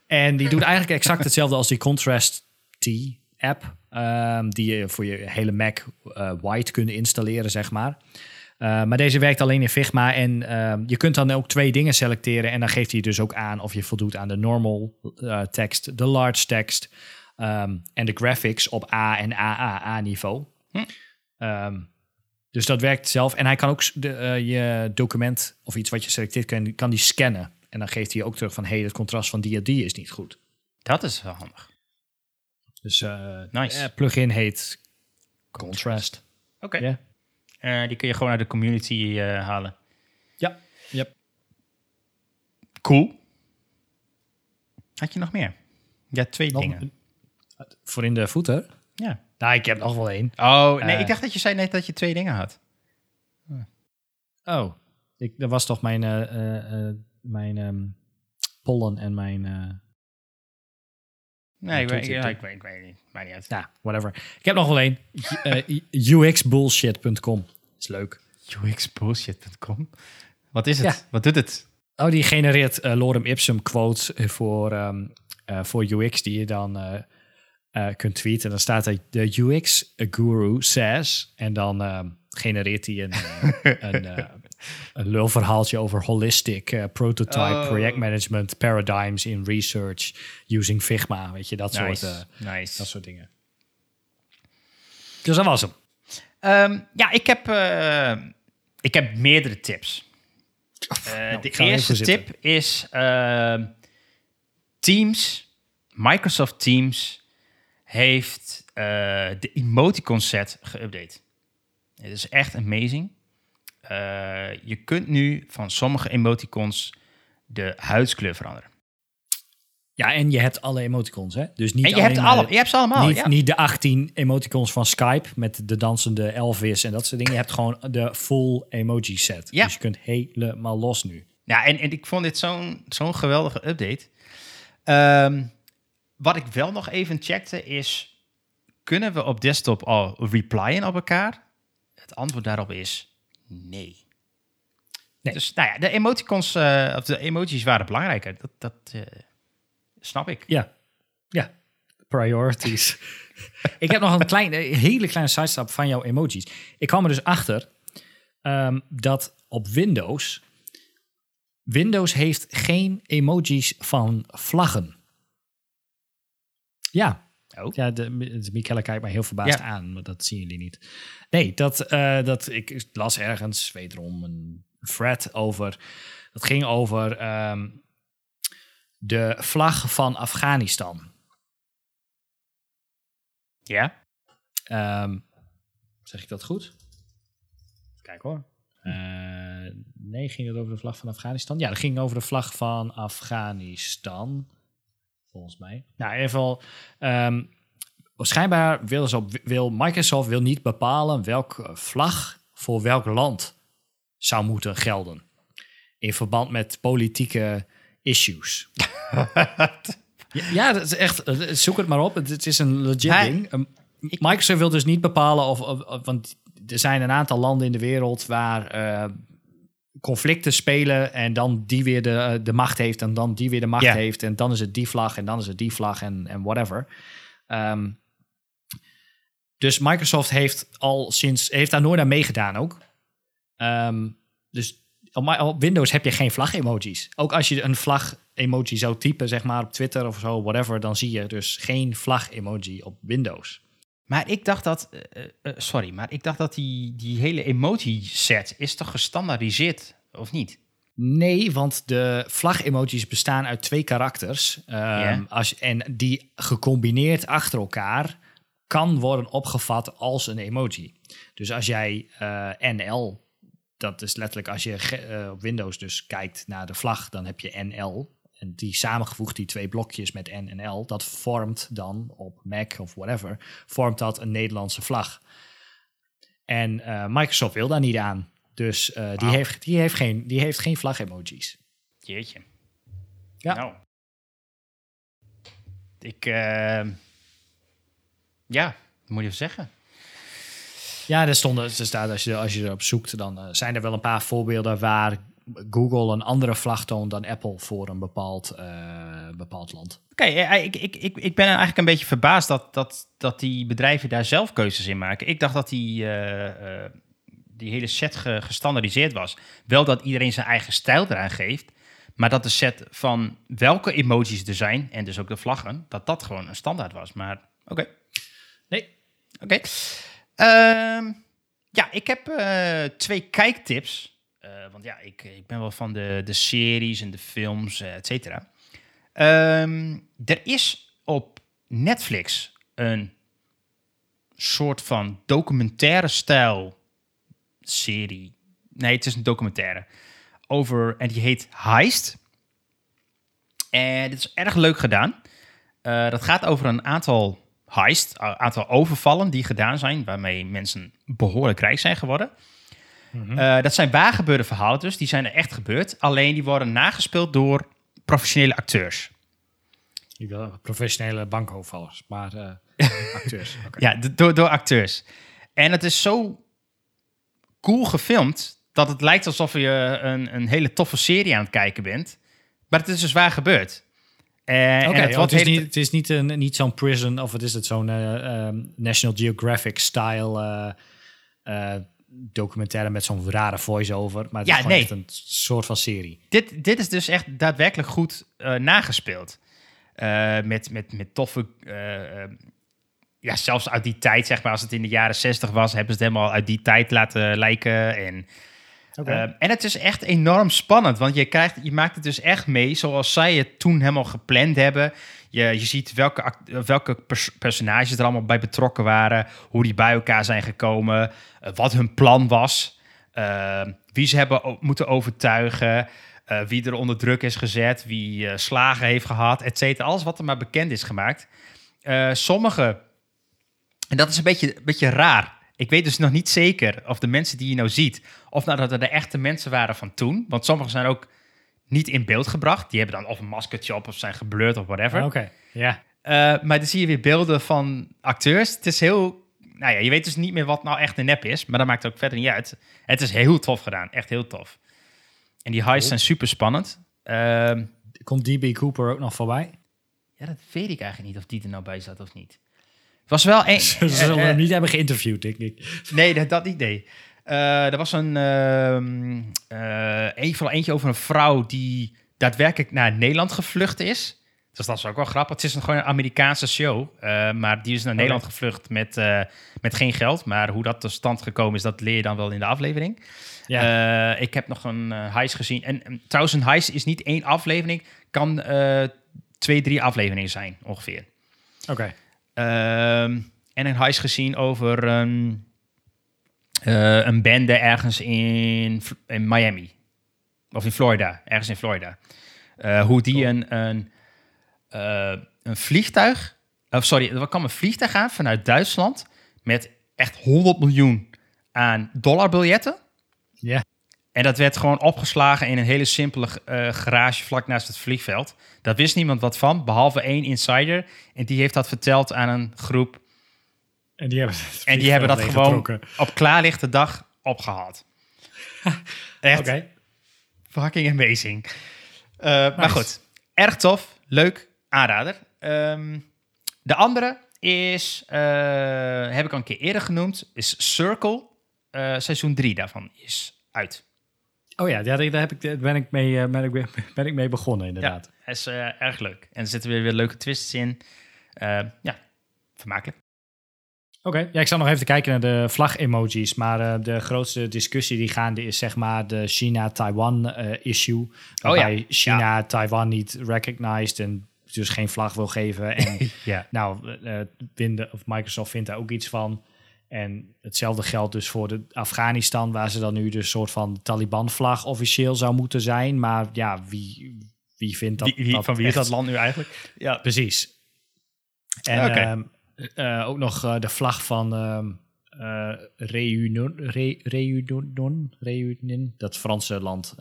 Speaker 1: En die doet eigenlijk exact hetzelfde als die Contrast T-app. ehm, die je voor je hele Mac eh, white kunt installeren, zeg maar. Uh, maar deze werkt alleen in Figma en uh, je kunt dan ook twee dingen selecteren en dan geeft hij dus ook aan of je voldoet aan de normal uh, tekst, de large tekst um, en de graphics op A en AAA niveau.
Speaker 2: Hm.
Speaker 1: Um, dus dat werkt zelf en hij kan ook de, uh, je document of iets wat je selecteert, kan, kan die scannen. En dan geeft hij ook terug van hey, het contrast van die en die is niet goed.
Speaker 2: Dat is wel handig.
Speaker 1: Dus uh,
Speaker 2: Nice.
Speaker 1: plugin heet Contrast.
Speaker 2: Oké.
Speaker 1: Okay. Yeah.
Speaker 2: Die kun je gewoon uit de community halen.
Speaker 1: Ja, yep.
Speaker 2: Cool. Had je nog meer? Ja, twee
Speaker 1: nog
Speaker 2: dingen.
Speaker 1: Voor in de voeten?
Speaker 2: Ja.
Speaker 1: Nou, ik heb nog wel één.
Speaker 2: Oh, nee, uh, ik dacht dat je zei net dat je twee dingen had.
Speaker 1: Oh, ik, dat was toch mijn, uh, mijn um, pollen en mijn...
Speaker 2: Nee, ik weet, ja, ik, weet, ik weet niet. Maakt niet uit.
Speaker 1: Ja, whatever. Ik heb nog wel één. Uxbullshit.com. Is leuk.
Speaker 2: uxbullshit.com? Wat is het? Ja. Wat doet het?
Speaker 1: Oh, die genereert uh, lorem ipsum quotes voor, um, uh, voor UX die je dan uh, kunt tweeten. En dan staat er de UX guru says. En dan um, genereert hij een, een, een lulverhaaltje over holistic prototype oh. project management paradigms in research using Figma. Weet je, dat,
Speaker 2: nice.
Speaker 1: soort,
Speaker 2: nice.
Speaker 1: dat soort dingen. Dus dat was hem.
Speaker 2: Um, ja, ik heb, ik heb meerdere tips. Uh, nou, de eerste tip is uh, Teams, Microsoft Teams heeft uh, de emoticon set geüpdate. Het is echt amazing. Uh, je kunt nu van sommige emoticons de huidskleur veranderen.
Speaker 1: Ja, en je hebt alle emoticons, hè? Dus niet
Speaker 2: en je, hebt alle, je hebt ze allemaal,
Speaker 1: niet,
Speaker 2: ja.
Speaker 1: niet de 18 emoticons van Skype met de dansende Elvis en dat soort dingen. Je hebt gewoon de full emoji set.
Speaker 2: Ja.
Speaker 1: Dus je kunt helemaal los nu.
Speaker 2: Ja, en, en ik vond dit zo'n zo'n geweldige update. Um, wat ik wel nog even checkte is... kunnen we op desktop al replyen op elkaar? Het antwoord daarop is nee.
Speaker 1: nee.
Speaker 2: Dus nou ja, de emoticons, uh, of de emojis waren belangrijker. Dat, dat uh, snap ik.
Speaker 1: Ja, ja. Priorities. ik heb nog een klein, een hele kleine sidestap van jouw emojis. Ik kwam er dus achter um, dat op Windows... Windows heeft geen emojis van vlaggen. Ja.
Speaker 2: Oh.
Speaker 1: Ja, de, de kijkt mij heel verbaasd ja. aan, maar dat zien jullie niet. Nee, dat, uh, dat ik las ergens wederom een thread over. Dat ging over um, de vlag van Afghanistan.
Speaker 2: Ja.
Speaker 1: Um, zeg ik dat goed? Kijk hoor. Uh, nee, ging het over de vlag van Afghanistan? Ja, dat ging over de vlag van Afghanistan. Volgens mij. Nou, in ieder geval. Um, schijnbaar wil, ze op, wil Microsoft wil niet bepalen welke vlag voor welk land zou moeten gelden. In verband met politieke issues. Ja, dat is echt. eh, Zoek het maar op. Het, is een legit
Speaker 2: Hij-
Speaker 1: ding. Um, Microsoft wil dus niet bepalen of, of- of- Want er zijn een aantal landen in de wereld waar eh, conflicten spelen. En dan die weer de, de macht heeft. En dan die weer de macht heeft. En dan is het die vlag. En dan is het die vlag. En, en whatever. Ehm, dus Microsoft heeft al sinds. Heeft daar nooit aan meegedaan ook. Ehm, dus op Windows heb je geen vlag-emojis. Ook als je een vlag-emoji zou typen, zeg maar op Twitter of zo, whatever, dan zie je dus geen vlag-emoji op Windows.
Speaker 2: Maar ik dacht dat, eh, eh, sorry, maar ik dacht dat die, die hele emoji-set is toch gestandaardiseerd, of niet?
Speaker 1: Nee, want de vlag-emojis bestaan uit twee karakters. Ehm, als, en die gecombineerd achter elkaar kan worden opgevat als een emoji. Dus als jij eh, NL, dat is letterlijk als je eh, op Windows dus kijkt naar de vlag, dan heb je NL. En die samengevoegd, die twee blokjes met N en L, dat vormt dan op Mac of whatever, vormt dat een Nederlandse vlag. En eh, Microsoft wil daar niet aan. Dus eh, die, heeft, die, heeft geen, die heeft geen vlag-emojis.
Speaker 2: Jeetje.
Speaker 1: Ja.
Speaker 2: Nou. Ik, eh, ja, moet je zeggen?
Speaker 1: Ja, er stonden, er staat, als je, als je erop zoekt, dan eh, zijn er wel een paar voorbeelden waar Google een andere vlag toont dan Apple voor een bepaald, eh, bepaald land.
Speaker 2: Oké, ik, ik, ik, ik ben eigenlijk een beetje verbaasd dat, dat, dat die bedrijven daar zelf keuzes in maken. Ik dacht dat die, eh, eh, die hele set ge- gestandaardiseerd was. Wel dat iedereen zijn eigen stijl eraan geeft, maar dat de set van welke emojis er zijn, en dus ook de vlaggen, dat dat gewoon een standaard was. Maar oké.
Speaker 1: Nee.
Speaker 2: Oké. Ehm, ja, ik heb eh, twee kijktips. Eh, want ja, ik, ik ben wel van de, de series en de films, eh, et cetera. Ehm, er is op Netflix een soort van documentaire stijl serie. Nee, het is een documentaire. Over, en die heet Heist. En dit is erg leuk gedaan. Eh, dat gaat over een aantal heist, een aantal overvallen die gedaan zijn, waarmee mensen behoorlijk rijk zijn geworden. Eh, dat zijn waargebeurde verhalen dus, die zijn er echt gebeurd. Alleen die worden nagespeeld door professionele acteurs.
Speaker 1: Ik wil professionele bankhoofdvallers, maar eh, acteurs.
Speaker 2: Ja, door, door acteurs. En het is zo cool gefilmd dat het lijkt alsof je een, een hele toffe serie aan het kijken bent. Maar het is dus waar gebeurd. Eh, en
Speaker 1: Oké,
Speaker 2: het
Speaker 1: het is niet, het is niet, een, niet zo'n prison of wat is het, zo'n eh, National Geographic-style eh, eh, documentaire met zo'n rare voice-over. Maar het
Speaker 2: Ja,
Speaker 1: is gewoon
Speaker 2: nee.
Speaker 1: echt een soort van serie.
Speaker 2: dit, dit is dus echt daadwerkelijk goed eh, nagespeeld. Eh, met, met, met toffe. eh, eh, ja, zelfs uit die tijd, zeg maar, als het in de jaren 60 was, hebben ze het helemaal uit die tijd laten lijken. En,
Speaker 1: Oké.
Speaker 2: eh, en het is echt enorm spannend, want je, krijgt, je maakt het dus echt mee zoals zij het toen helemaal gepland hebben. Je, je ziet welke, welke pers- personages er allemaal bij betrokken waren, hoe die bij elkaar zijn gekomen, eh, wat hun plan was, eh, wie ze hebben moeten overtuigen, eh, wie er onder druk is gezet, wie slagen heeft gehad, et cetera. Alles wat er maar bekend is gemaakt. Sommige, en dat is een beetje, een beetje raar. Ik weet dus nog niet zeker of de mensen die je nou ziet, of nou dat er de echte mensen waren van toen. Want sommigen zijn ook niet in beeld gebracht. Die hebben dan of een maskertje op of zijn geblurred of whatever.
Speaker 1: Oké, ja.
Speaker 2: Eh, maar dan zie je weer beelden van acteurs. Het is heel... Nou ja, je weet dus niet meer wat nou echt een nep is. Maar dat maakt ook verder niet uit. Het is heel tof gedaan. Echt heel tof. En die heists zijn super spannend. Ehm,
Speaker 1: Komt DB Cooper ook nog voorbij?
Speaker 2: ja, dat weet ik eigenlijk niet of die er nou bij zat of niet. Het was wel een...
Speaker 1: Ze zullen
Speaker 2: eh, eh,
Speaker 1: hem niet hebben geïnterviewd, denk ik.
Speaker 2: Nee, dat, dat niet, nee. Eh, er was een, ehm eh, eentje over een vrouw die daadwerkelijk naar Nederland gevlucht is. Dus dat is ook wel grappig. Het is een, gewoon een Amerikaanse show, eh, maar die is naar Nederland gevlucht met, met geen geld. Maar hoe dat tot stand gekomen is, dat leer je dan wel in de aflevering.
Speaker 1: Ja.
Speaker 2: Ik heb nog een heist gezien. En, en trouwens, een heist is niet één aflevering. Kan twee, drie afleveringen zijn, ongeveer.
Speaker 1: Oké.
Speaker 2: Ehm, en een heist gezien over eh, een bende ergens in, in Miami. Of in Florida, ergens in Florida. Eh, hoe die
Speaker 1: Cool.
Speaker 2: een, een, eh, een vliegtuig... Of sorry, er kwam een vliegtuig aan vanuit Duitsland... met echt 100 miljoen aan dollarbiljetten.
Speaker 1: Ja.
Speaker 2: En dat werd gewoon opgeslagen in een hele simpele garage vlak naast het vliegveld. Daar wist niemand wat van, behalve één insider. En die heeft dat verteld aan een groep.
Speaker 1: En die hebben,
Speaker 2: En die hebben dat gewoon op klaarlichte dag opgehaald. Echt fucking amazing. Eh, Maar goed, erg tof, leuk, aanrader. Ehm, de andere is, eh, heb ik al een keer eerder genoemd, is Circle. Eh, seizoen 3 daarvan is uit.
Speaker 1: Oh ja, ja, daar heb ik, daar ben, ik mee, ben, ik, ben ik mee begonnen inderdaad.
Speaker 2: Ja, is erg leuk. En er zitten weer, weer leuke twists in. Ja, vermakelijk.
Speaker 1: Oké, ja, ik zal nog even kijken naar de vlag-emojis. Maar eh, de grootste discussie die gaande is zeg maar de China-Taiwan-issue. waarbij China Taiwan niet recognized en dus geen vlag wil geven. En
Speaker 2: Ja.
Speaker 1: nou, eh, Winde- of Microsoft vindt daar ook iets van. En hetzelfde geldt dus voor de Afghanistan, waar ze dan nu de soort van Taliban-vlag officieel zou moeten zijn. Maar ja, wie, wie vindt dat?
Speaker 2: Wie, wie-
Speaker 1: dat
Speaker 2: van wie is dat land nu eigenlijk? Ja.
Speaker 1: Precies. En
Speaker 2: Oké.
Speaker 1: ehm, eh, ook nog eh, de vlag van ehm eh, Réunion, Ré- Réunion, Réunion, dat Franse land,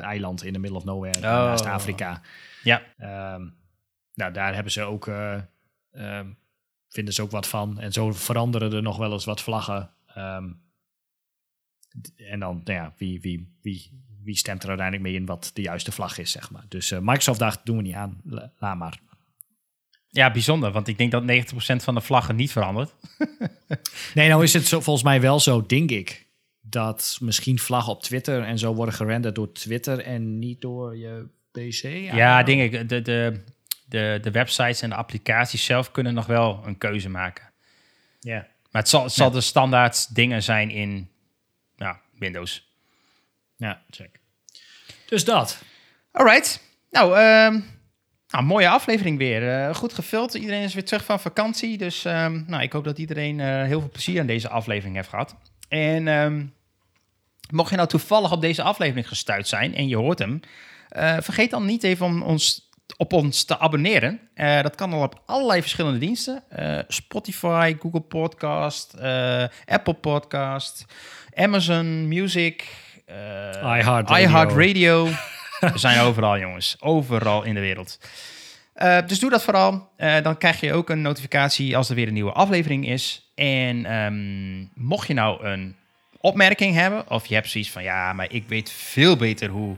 Speaker 1: eiland in the middle of nowhere,
Speaker 2: Oh.
Speaker 1: naast Afrika.
Speaker 2: Ja.
Speaker 1: Ehm, nou, daar hebben ze ook, eh, ehm, vinden ze ook wat van. En zo veranderen er nog wel eens wat vlaggen. En dan, nou ja, wie, wie, wie, wie stemt er uiteindelijk mee in wat de juiste vlag is, zeg maar. Dus Microsoft dacht, doen we niet aan, La- laat maar.
Speaker 2: Ja, bijzonder. Want ik denk dat 90% van de vlaggen niet verandert.
Speaker 1: Nee, nou is het zo, volgens mij wel zo, denk ik, dat misschien vlaggen op Twitter en zo worden gerenderd door Twitter en niet door je PC.
Speaker 2: Ja, denk ik. De, de, de, de websites en de applicaties zelf kunnen nog wel een keuze maken.
Speaker 1: Ja.
Speaker 2: Maar het zal, het zal de standaard dingen zijn in ja, Windows.
Speaker 1: Ja, check. Dus dat.
Speaker 2: Alright. Nou, ehm, nou, mooie aflevering weer. Eh, goed gevuld. Iedereen is weer terug van vakantie. Dus ehm, nou, ik hoop dat iedereen eh, heel veel plezier aan deze aflevering heeft gehad. En ehm, mocht je nou toevallig op deze aflevering gestuurd zijn en je hoort hem, eh, vergeet dan niet even om ons, op ons te abonneren. Dat kan al op allerlei verschillende diensten. Spotify, Google Podcast, Apple Podcast, Amazon Music,
Speaker 1: iHeartRadio.
Speaker 2: We zijn overal, jongens. Overal in de wereld. Eh, dus doe dat vooral. Eh, dan krijg je ook een notificatie als er weer een nieuwe aflevering is. En ehm, mocht je nou een opmerking hebben, of je hebt zoiets van ja, maar ik weet veel beter hoe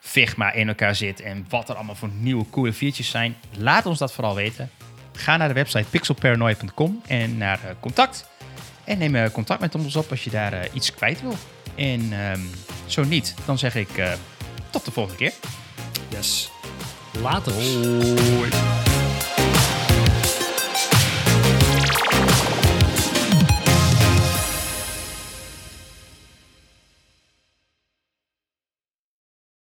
Speaker 2: Figma in elkaar zit en wat er allemaal voor nieuwe coole features zijn, laat ons dat vooral weten. Ga naar de website pixelparanoia.com en naar eh, contact. En neem contact met ons op als je daar iets kwijt wil. En ehm, zo niet, dan zeg ik tot de volgende keer.
Speaker 1: Yes. Later.
Speaker 2: Hoi.